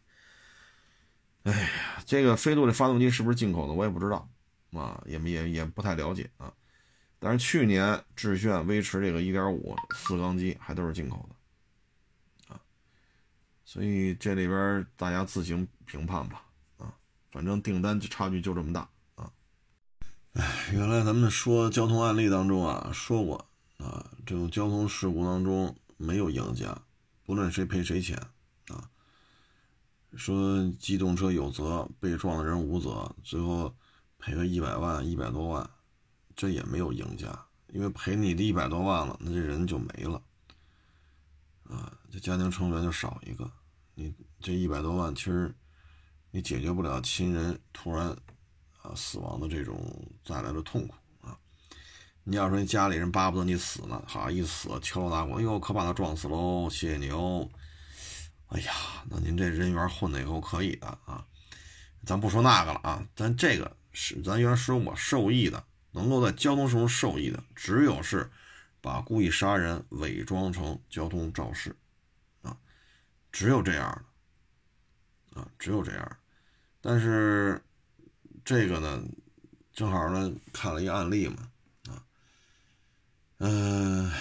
哎呀，这个飞度的发动机是不是进口的，我也不知道，啊也也也不太了解啊。但是去年致炫、威驰这个1.5四缸机还都是进口的，啊，所以这里边大家自行评判吧，啊，反正订单差距就这么大，啊，哎，原来咱们说交通案例当中啊说过，啊，这种交通事故当中没有赢家，不论谁赔谁钱，啊，说机动车有责，被撞的人无责，最后赔个一百万、一百多万。这也没有赢家，因为赔你的一百多万了，那这人就没了，啊，这家庭成员就少一个。你这一百多万，其实你解决不了亲人突然啊死亡的这种带来的痛苦啊。你要说你家里人巴不得你死呢，好一死敲锣打鼓，哎呦，可把他撞死喽，谢谢你哦。哎呀，那您这人缘混的也够可以的啊。咱不说那个了啊，咱这个是咱原来说我受益的。能够在交通中受益的，只有是把故意杀人伪装成交通肇事，啊，只有这样的，啊，只有这样。但是这个呢，正好呢看了一个案例嘛，啊，嗯，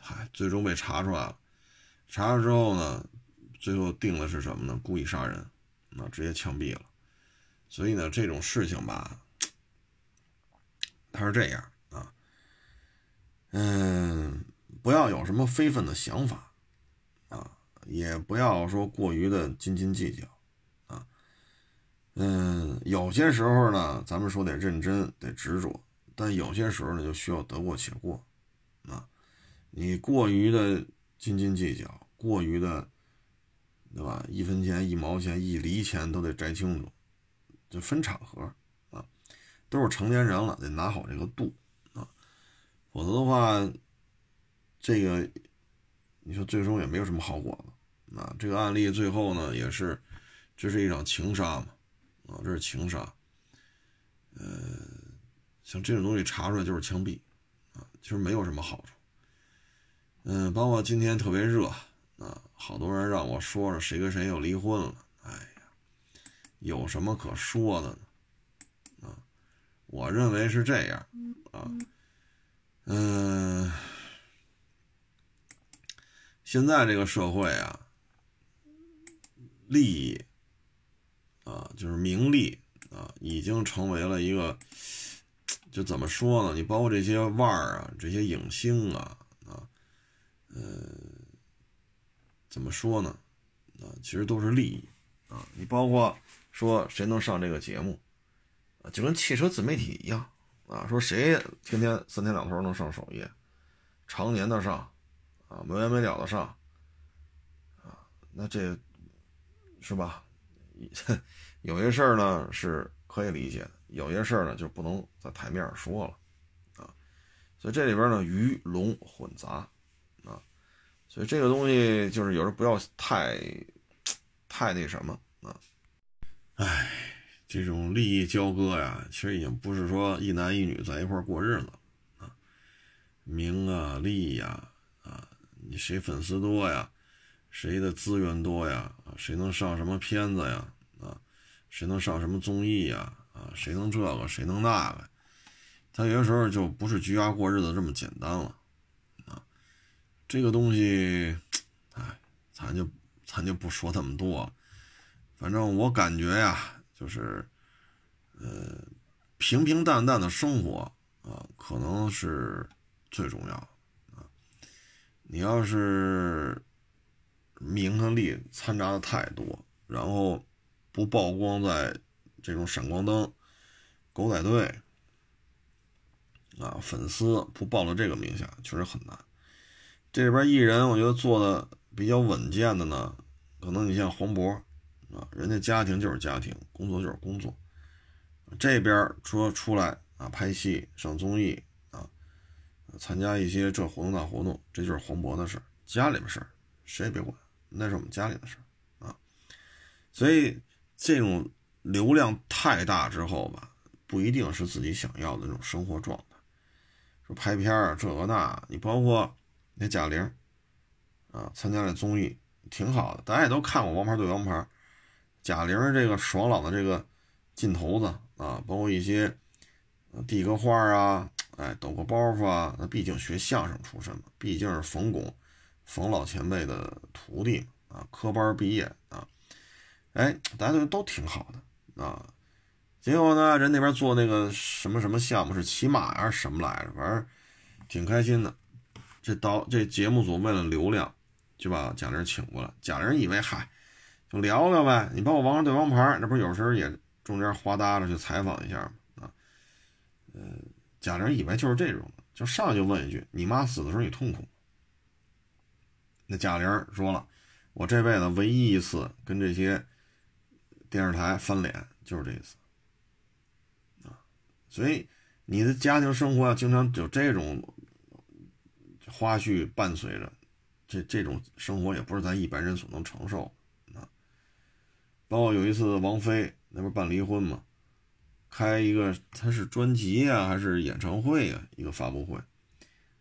嗨，最终被查出来了。查了之后呢，最后定的是什么呢？故意杀人，那直接枪毙了。所以呢，这种事情吧，他是这样啊，嗯，不要有什么非分的想法啊，也不要说过于的斤斤计较啊。嗯，有些时候呢，咱们说得认真，得执着，但有些时候呢，就需要得过且过。啊，你过于的斤斤计较，过于的，对吧？一分钱、一毛钱、一厘钱都得摘清楚，就分场合啊，都是成年人了，得拿好这个度啊，否则的话，这个你说最终也没有什么好果子啊。这个案例最后呢，也是这是一场情杀嘛，啊，这是情杀，呃，像这种东西查出来就是枪毙。啊其实没有什么好处，嗯，包括今天特别热，好多人让我说说谁跟谁又离婚了，哎呀，有什么可说的呢？啊，我认为是这样啊，嗯，现在这个社会啊，利益啊，就是名利啊，已经成为了一个。就怎么说呢？你包括这些腕儿啊，这些影星啊，啊，呃，怎么说呢？啊，其实都是利益啊。你包括说谁能上这个节目啊，就跟汽车自媒体一样啊，说谁天天三天两头能上首页，常年的上啊，没完没了的上啊，那这是吧？有些事儿呢是可以理解的。有些事儿呢，就不能在台面上说了，啊，所以这里边呢鱼龙混杂，所以这个东西就是有时候不要太，太那什么啊，哎，这种利益交割呀，其实已经不是说一男一女在一块过日子，啊，名啊利呀，啊，你谁粉丝多呀，谁的资源多呀，啊，谁能上什么片子呀，啊，谁能上什么综艺呀？啊，谁能这个，谁能那个？他有些时候就不是居家过日子这么简单了，这个东西，哎，咱就咱就不说那么多，反正我感觉呀，就是，呃，平平淡淡的生活啊，可能是最重要啊。你要是名和利掺杂的太多，然后不曝光在。这种闪光灯、狗仔队啊，粉丝不报了这个名下，确实很难。这里边艺人，我觉得做的比较稳健的呢，可能你像黄渤啊，人家家庭就是家庭，工作就是工作。这边说出来啊，拍戏、上综艺啊，参加一些这活动那活动，这就是黄渤的事家里边事儿谁也别管，那是我们家里的事儿啊。所以这种。流量太大之后吧，不一定是自己想要的那种生活状态。说拍片儿这个那，你包括那贾玲啊，参加了综艺挺好的，大家也都看过《王牌对王牌》。贾玲这个爽朗的这个劲头子啊，包括一些递个话啊，哎，抖个包袱啊，那毕竟学相声出身嘛，毕竟是冯巩冯老前辈的徒弟啊，科班毕业啊，哎，大家都都挺好的。啊，结果呢，人那边做那个什么什么项目是骑马还是什么来着？反正挺开心的。这导这节目组为了流量，就把贾玲请过来。贾玲以为嗨，就聊聊呗。你帮我《王者对王牌》，那不有时候也中间花搭着去采访一下吗？啊，呃，贾玲以为就是这种，就上来就问一句：“你妈死的时候你痛苦吗？”那贾玲说了：“我这辈子唯一一次跟这些。”电视台翻脸就是这一次啊，所以你的家庭生活啊，经常有这种花絮伴随着，这这种生活也不是咱一般人所能承受啊。包括有一次王菲那不是办离婚嘛，开一个他是专辑啊还是演唱会啊一个发布会，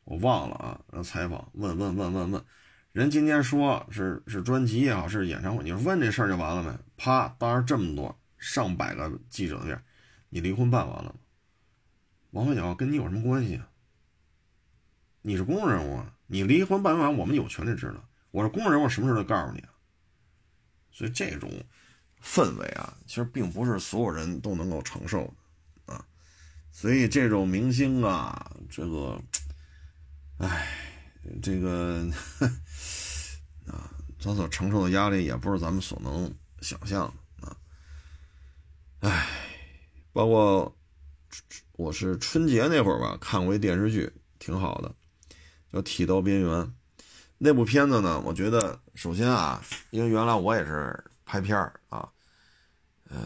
我忘了啊，然后采访问问问问问。人今天说是是专辑也好，是演唱会，你说问这事儿就完了没？啪，当着这么多上百个记者的面，你离婚办完了吗？王菲讲跟你有什么关系啊？你是公众人物啊，你离婚办完，我们有权利知道。我是公众人物，什么事都告诉你啊。所以这种氛围啊，其实并不是所有人都能够承受的啊。所以这种明星啊，这个，哎，这个 啊，他所承受的压力也不是咱们所能想象的啊。哎，包括我是春节那会儿吧，看过一电视剧，挺好的，叫《剃刀边缘》。那部片子呢，我觉得首先啊，因为原来我也是拍片儿啊，呃，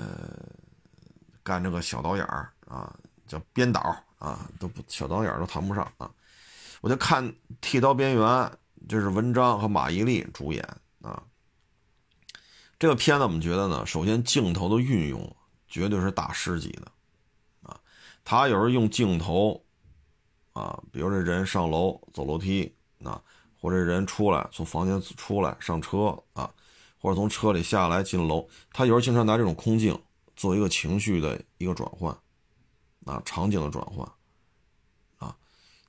干这个小导演儿啊，叫编导啊，都不小导演都谈不上啊。我就看《剃刀边缘》，就是文章和马伊琍主演啊。这个片子我们觉得呢，首先镜头的运用绝对是大师级的啊。他有时候用镜头啊，比如这人上楼走楼梯啊。或者人出来从房间出来上车啊，或者从车里下来进楼，他有时候经常拿这种空镜做一个情绪的一个转换，啊，场景的转换，啊，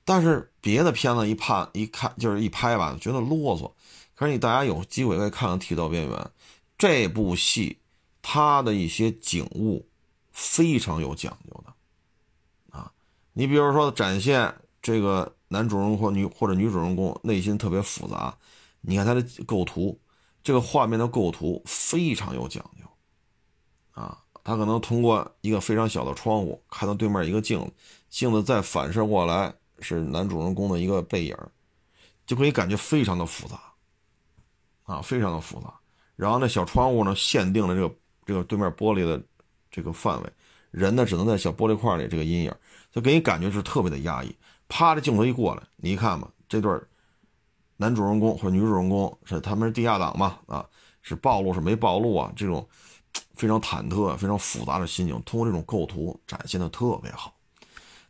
但是别的片子一判一看就是一拍吧，觉得啰嗦。可是你大家有机会可以看看《剃刀边缘》这部戏，它的一些景物非常有讲究的，你比如说展现这个。男主人公或女或者女主人公内心特别复杂，你看他的构图，这个画面的构图非常有讲究，啊，他可能通过一个非常小的窗户看到对面一个镜子，镜子再反射过来是男主人公的一个背影，就可以感觉非常的复杂，啊，非常的复杂。然后那小窗户呢，限定了这个这个对面玻璃的这个范围，人呢只能在小玻璃块里这个阴影，就给你感觉是特别的压抑。啪的镜头一过来，你一看吧，这对男主人公或者女主人公是他们是地下党嘛？啊，是暴露是没暴露啊？这种非常忐忑、非常复杂的心情，通过这种构图展现的特别好。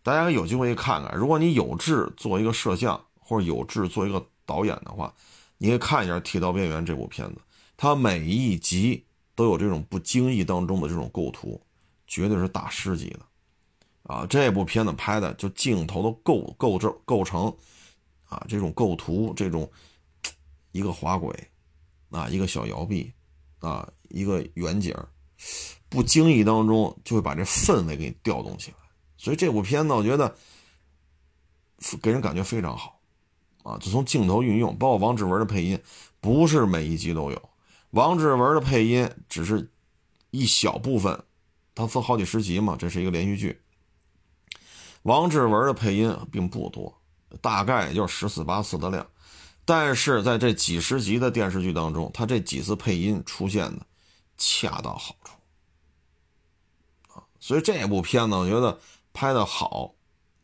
大家有机会看看，如果你有志做一个摄像或者有志做一个导演的话，你可以看一下《剃刀边缘》这部片子，它每一集都有这种不经意当中的这种构图，绝对是大师级的。啊，这部片子拍的就镜头的构构成构成，啊，这种构图，这种一个滑轨，啊，一个小摇臂，啊，一个远景，不经意当中就会把这氛围给调动起来。所以这部片子我觉得给人感觉非常好，啊，就从镜头运用，包括王志文的配音，不是每一集都有，王志文的配音只是一小部分，它分好几十集嘛，这是一个连续剧。王志文的配音并不多，大概也就十四八次的量，但是在这几十集的电视剧当中，他这几次配音出现的恰到好处啊，所以这部片子我觉得拍的好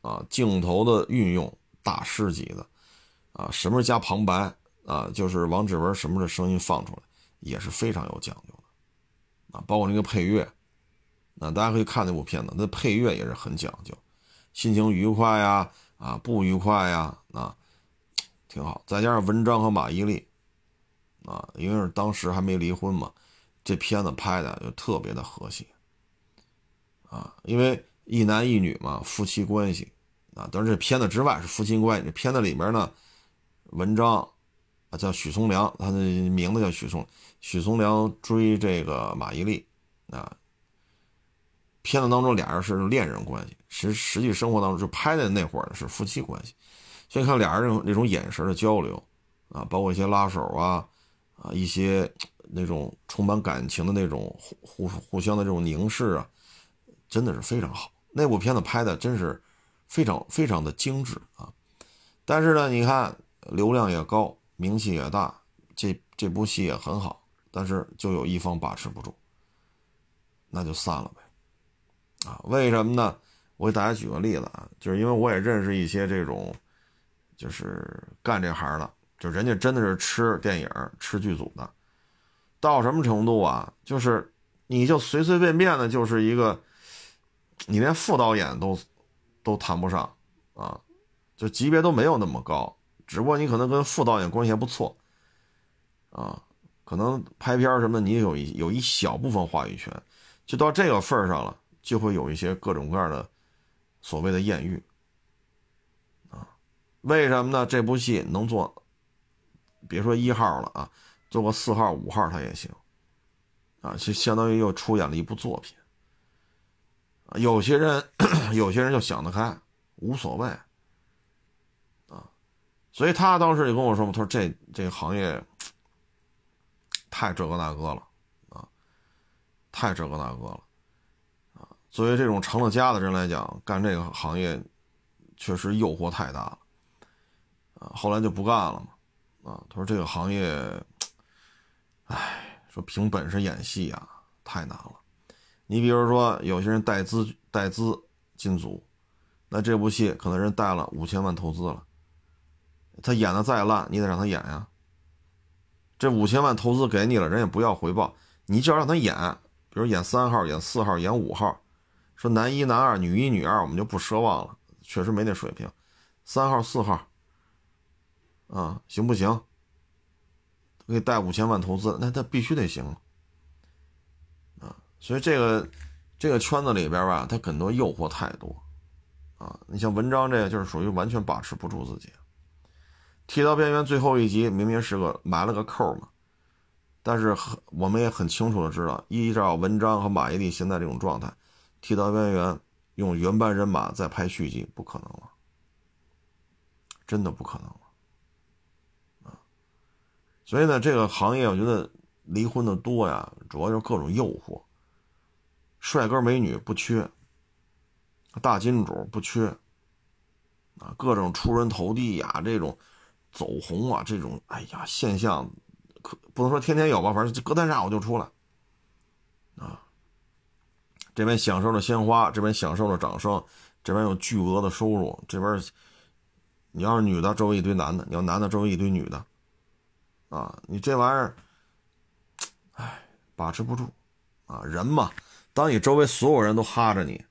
啊，镜头的运用大师级的啊，什么是加旁白啊，就是王志文什么的声音放出来也是非常有讲究的啊，包括那个配乐，那大家可以看那部片子，那配乐也是很讲究。心情愉快呀，啊，不愉快呀，啊，挺好。再加上文章和马伊琍，啊，因为是当时还没离婚嘛，这片子拍的就特别的和谐，啊，因为一男一女嘛，夫妻关系，啊，当然这片子之外是夫妻关系。这片子里面呢，文章啊叫许从良，他的名字叫许从，许从良追这个马伊琍，啊。片子当中俩人是恋人关系，实实际生活当中就拍的那会儿是夫妻关系，所以看俩人那种那种眼神的交流，啊，包括一些拉手啊，啊，一些那种充满感情的那种互互互相的这种凝视啊，真的是非常好。那部片子拍的真是非常非常的精致啊。但是呢，你看流量也高，名气也大，这这部戏也很好，但是就有一方把持不住，那就散了呗。啊，为什么呢？我给大家举个例子啊，就是因为我也认识一些这种，就是干这行的，就人家真的是吃电影、吃剧组的，到什么程度啊？就是你就随随便便的，就是一个，你连副导演都都谈不上啊，就级别都没有那么高，只不过你可能跟副导演关系还不错啊，可能拍片什么你有一有一小部分话语权，就到这个份儿上了。就会有一些各种各样的所谓的艳遇，啊，为什么呢？这部戏能做，别说一号了啊，做个四号、五号他也行，啊，就相当于又出演了一部作品。有些人，有些人就想得开，无所谓，啊，所以他当时就跟我说嘛，他说这这个行业太这个那个了，啊，太这个那个了，作为这种成了家的人来讲，干这个行业确实诱惑太大了，啊，后来就不干了嘛，啊，他说这个行业，哎，说凭本事演戏啊，太难了。你比如说，有些人带资带资进组，那这部戏可能人带了五千万投资了，他演的再烂，你得让他演呀。这五千万投资给你了，人也不要回报，你就要让他演，比如演三号、演四号、演五号，说男一、男二、女一、女二，我们就不奢望了，确实没那水平。三号、四号，啊，行不行？给带五千万投资，那他必须得行啊。所以这个这个圈子里边吧，他很多诱惑太多，啊，你像文章这个就是属于完全把持不住自己。剃刀边缘最后一集明明是个埋了个扣嘛，但是很我们也很清楚的知道，依照文章和马伊琍现在这种状态，剃刀边缘用原班人马再拍续集不可能了，真的不可能了，啊，所以呢，这个行业我觉得离婚的多呀，主要就是各种诱惑。帅哥美女不缺，大金主不缺，啊，各种出人头地呀，这种走红啊，这种哎呀现象，可不能说天天有吧，反正隔三差五就出来，这边享受着鲜花，这边享受着掌声，这边有巨额的收入，这边你要是女的，周围一堆男的；你要男的，周围一堆女的，啊，你这玩意儿，哎，把持不住，啊，人嘛。当你周围所有人都哈着你，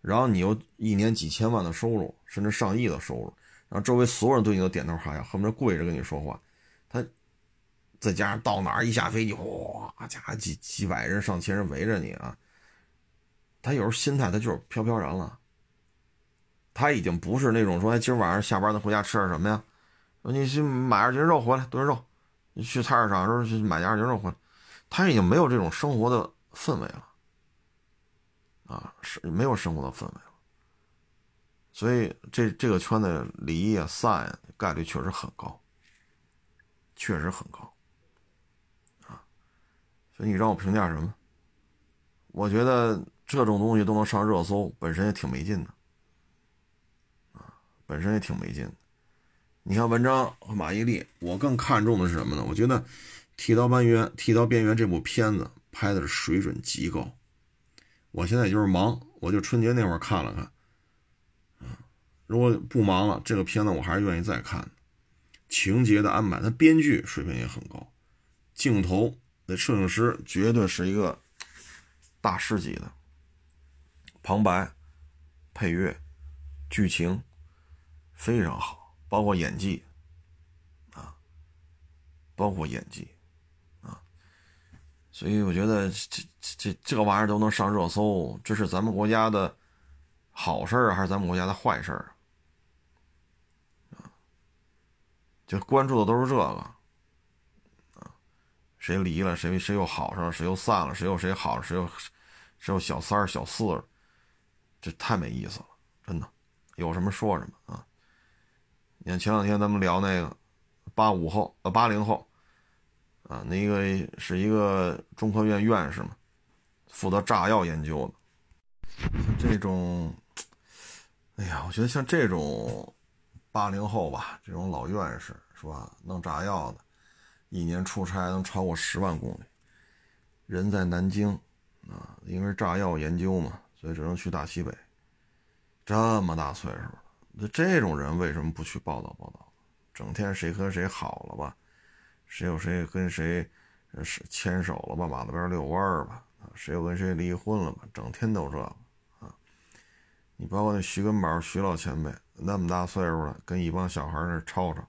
然后你又一年几千万的收入，甚至上亿的收入，然后周围所有人对你都点头哈腰，恨不得跪着跟你说话。他再加上到哪儿一下飞机，哗，家几几百人、上千人围着你啊！他有时候心态他就是飘飘然了。他已经不是那种说，哎，今儿晚上下班咱回家吃点什么呀？你去买二斤肉回来炖肉。你去菜市场时候去买点二斤肉回来。他已经没有这种生活的氛围了。啊，是没有生活的氛围了，所以这这个圈子离啊散概率确实很高，确实很高，啊，所以你让我评价什么？我觉得这种东西都能上热搜，本身也挺没劲的，啊，本身也挺没劲的。你看文章和马伊琍，我更看重的是什么呢？我觉得《剃刀边缘》《剃刀边缘》这部片子拍的是水准极高。我现在就是忙，我就春节那会儿看了看，啊，如果不忙了，这个片子我还是愿意再看。情节的安排，它编剧水平也很高，镜头那摄影师绝对是一个大师级的，旁白、配乐、剧情非常好，包括演技，啊，包括演技啊。所以我觉得这这这这玩意儿都能上热搜，这是咱们国家的好事儿还是咱们国家的坏事儿啊？就关注的都是这个啊，谁离了，谁谁又好上了，谁又散了，谁又谁好了，谁又谁又小三儿小四儿，这太没意思了，真的，有什么说什么啊！你看前两天咱们聊那个八五后呃八零后。啊，那个是一个中科院院士嘛，负责炸药研究的。像这种，哎呀，我觉得像这种八零后吧，这种老院士是吧，弄炸药的，一年出差能超过十万公里，人在南京啊，因为炸药研究嘛，所以只能去大西北。这么大岁数了，那这种人为什么不去报道报道？整天谁和谁好了吧？谁有谁跟谁是牵手了吧？马路边遛弯儿吧？啊，谁又跟谁离婚了吧？整天都这个啊！你包括那徐根宝、徐老前辈，那么大岁数了，跟一帮小孩那吵吵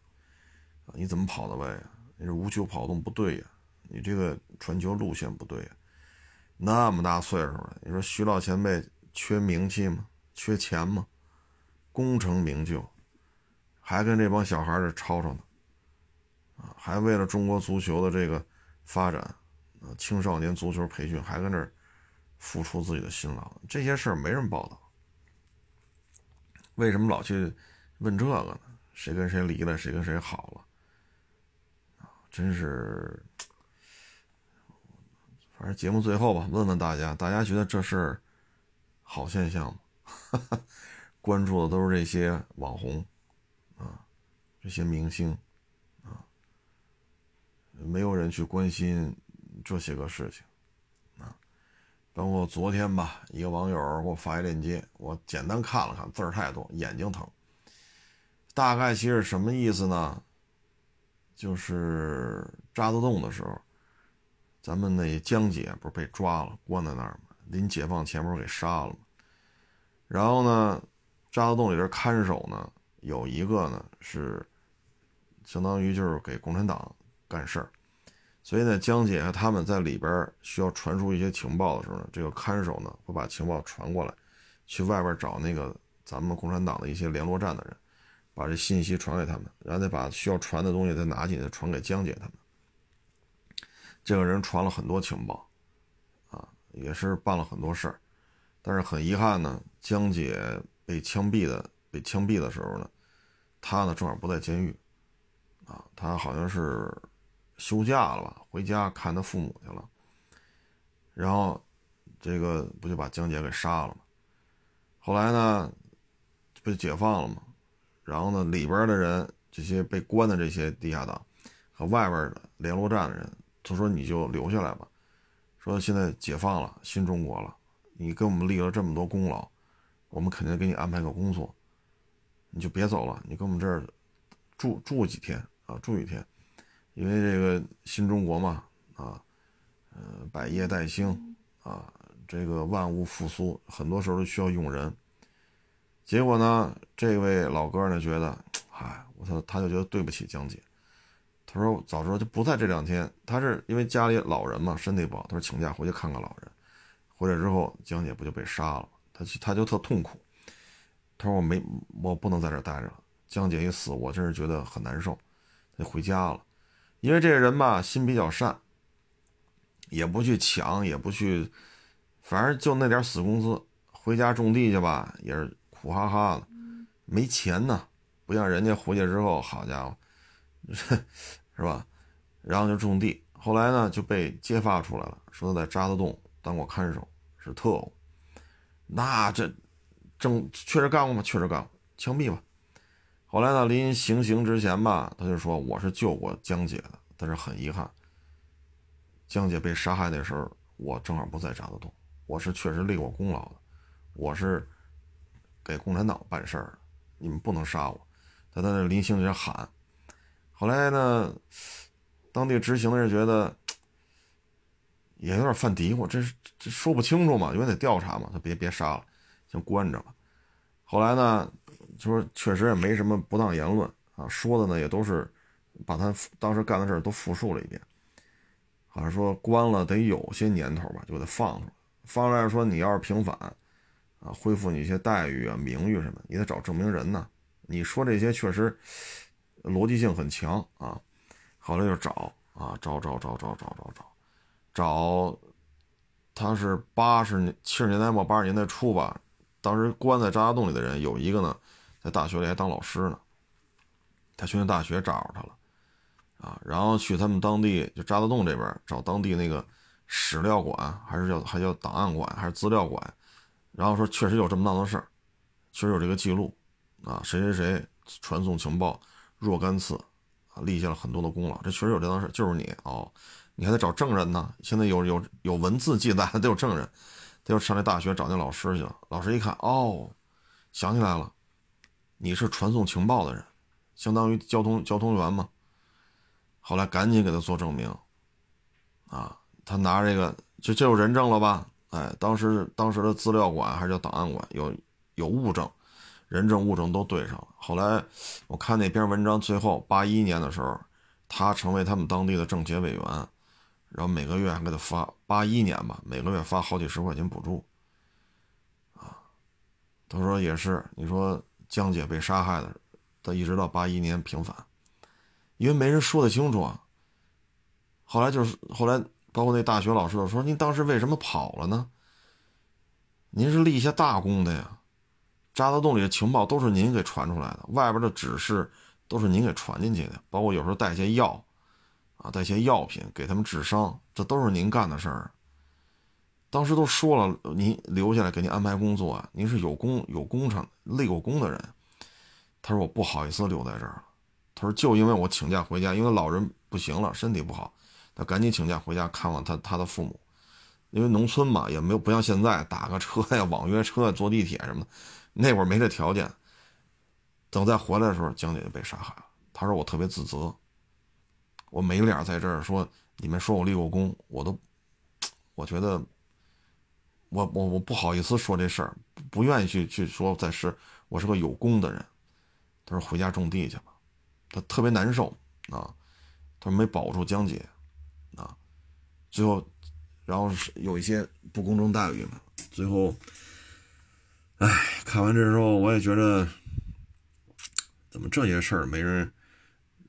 啊！你怎么跑的位啊？你这无球跑动不对呀！你这个传球路线不对呀！那么大岁数了，你说徐老前辈缺名气吗？缺钱吗？功成名就还跟这帮小孩这吵吵呢，啊，还为了中国足球的这个发展，啊，青少年足球培训还跟这儿付出自己的辛劳，这些事儿没人报道。为什么老去问这个呢？谁跟谁离了，谁跟谁好了？啊，真是。反正节目最后吧，问问大家，大家觉得这是好现象吗？关注的都是这些网红啊，这些明星啊，没有人去关心这些个事情啊。包括昨天吧，一个网友给我发一链接，我简单看了看，字儿太多，眼睛疼。大概其实什么意思呢？就是渣滓洞的时候。咱们那江姐不是被抓了，关在那儿吗？临解放前不是给杀了吗？然后呢，渣滓洞里边看守呢，有一个呢是，相当于就是给共产党干事儿，所以呢，江姐和他们在里边需要传输一些情报的时候呢，这个看守呢会把情报传过来，去外边找那个咱们共产党的一些联络站的人，把这信息传给他们，然后再把需要传的东西再拿进去传给江姐他们。这个人传了很多情报，啊，也是办了很多事儿，但是很遗憾呢，江姐被枪毙的被枪毙的时候呢，他呢正好不在监狱，啊，他好像是休假了吧，回家看他父母去了，然后这个不就把江姐给杀了吗？后来呢，不就解放了吗？然后呢，里边的人这些被关的这些地下党和外边的联络站的人。他说：“你就留下来吧。说现在解放了，新中国了，你给我们立了这么多功劳，我们肯定给你安排个工作。你就别走了，你跟我们这儿住住几天啊，住一天，因为这个新中国嘛，啊，呃，百业待兴啊，这个万物复苏，很多时候都需要用人。结果呢，这位老哥呢觉得，哎，我操，他就觉得对不起江姐。”他说：“早知道就不在这两天。他是因为家里老人嘛，身体不好。他说请假回去看看老人。回来之后，江姐不就被杀了他他就特痛苦。他说我没我不能在这待着了。江姐一死，我真是觉得很难受，就回家了。因为这个人吧，心比较善，也不去抢，也不去，反正就那点死工资，回家种地去吧，也是苦哈哈的，没钱呢。不像人家回去之后，好家伙，是吧？然后就种地，后来呢就被揭发出来了，说他在渣滓洞当过看守，是特务。那这正确实干过吗？确实干过，枪毙吧。后来呢，临行刑之前吧，他就说我是救过江姐的，但是很遗憾，江姐被杀害那时候，我正好不在渣滓洞，我是确实立过功劳的，我是给共产党办事儿的，你们不能杀我。他在那临行前喊。后来呢，当地执行的人觉得也有点犯嘀咕，这这说不清楚嘛，因为得调查嘛，他别别杀了，先关着吧。后来呢，就说确实也没什么不当言论啊，说的呢也都是把他当时干的事都复述了一遍。好像说关了得有些年头吧，就给他放出来。放出来说你要是平反啊，恢复你一些待遇啊、名誉什么，你得找证明人呢。你说这些确实。逻辑性很强啊，后来就找啊，找找找找找找找，找，他是八十年七十年代末八十年代初吧，当时关在渣滓洞里的人有一个呢，在大学里还当老师呢，他去那大学找着他了，啊，然后去他们当地就渣滓洞这边找当地那个史料馆，还是叫还叫档案馆还是资料馆，然后说确实有这么档子事儿，确实有这个记录，啊，谁谁谁传送情报。若干次，啊，立下了很多的功劳。这确实有这档事，就是你哦，你还得找证人呢。现在有有有文字记载，得有证人。他就上那大学找那老师去了。老师一看，哦，想起来了，你是传送情报的人，相当于交通交通员嘛。后来赶紧给他做证明，啊，他拿这个就就有人证了吧？哎，当时当时的资料馆还是叫档案馆，有有物证。人证物证都对上了。后来我看那篇文章，最后八一年的时候，他成为他们当地的政协委员，然后每个月还给他发八一年吧，每个月发好几十块钱补助。啊，他说也是，你说江姐被杀害的，他一直到八一年平反，因为没人说得清楚啊。后来就是后来，包括那大学老师都说：“您当时为什么跑了呢？您是立下大功的呀，渣滓洞里的情报都是您给传出来的，外边的指示都是您给传进去的，包括有时候带些药，啊，带些药品给他们治伤，这都是您干的事儿。当时都说了，您留下来给您安排工作，您是有功有功程立过功的人。”他说：“我不好意思留在这儿了。”他说：“就因为我请假回家，因为老人不行了，身体不好，他赶紧请假回家看望他他的父母。因为农村嘛，也没有不像现在打个车呀、网约车、坐地铁什么的，那会儿没这条件。等再回来的时候，江姐就被杀害了。他说我特别自责，我没脸在这儿说你们说我立过功，我都我觉得我我我不好意思说这事儿，不愿意去去说在是我是个有功的人。”他说：“回家种地去吧。”他特别难受啊。他说：“没保住江姐啊。”最后，然后是有一些不公正待遇嘛。最后，哎，看完这之后，我也觉得，怎么这些事儿没人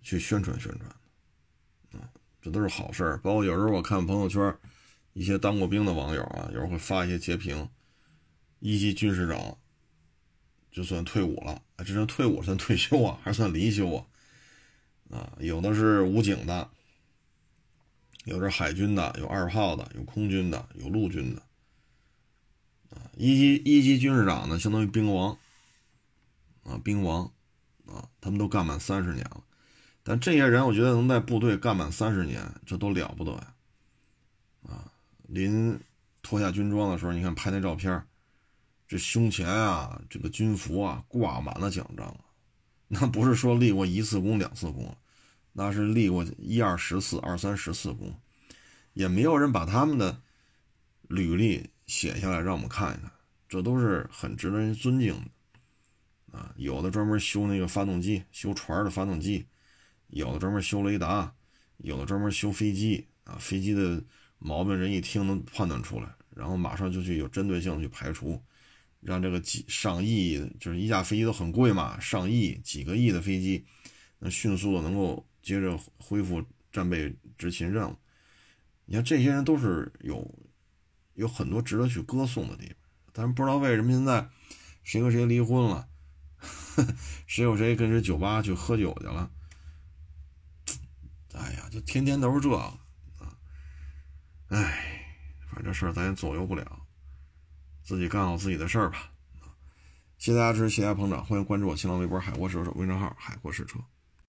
去宣传宣传啊？这都是好事儿。包括有时候我看朋友圈，一些当过兵的网友啊，有时候会发一些截屏，一级军师长。就算退伍了，啊，这算退伍算退休啊，还是算离休啊？啊，有的是武警的，有的海军的，有二炮的，有空军的，有陆军的。一级一级军事长呢，相当于兵王，啊，兵王，啊，他们都干满三十年了。但这些人，我觉得能在部队干满三十年，这都了不得呀！啊，临脱下军装的时候，你看拍那照片。这胸前啊，这个军服啊，挂满了奖章 那不是说立过一次功、两次功，那是立过一二十次、二三十次功，也没有人把他们的履历写下来让我们看一看，这都是很值得人尊敬的啊。有的专门修那个发动机，修船的发动机；有的专门修雷达；有的专门修飞机啊。飞机的毛病，人一听能判断出来，然后马上就去有针对性的去排除。让这个几上亿，就是一架飞机都很贵嘛，上亿、几个亿的飞机，能迅速的能够接着恢复战备执勤任务。你看这些人都是有有很多值得去歌颂的地方，但是不知道为什么现在谁和谁离婚了，谁有谁跟谁酒吧去喝酒去了，哎呀，就天天都是这个啊，哎，反正事儿咱也左右不了。自己干好自己的事儿吧，谢谢大家支持，谢谢大家捧场，欢迎关注我新浪微博海阔试车微信号海阔试车。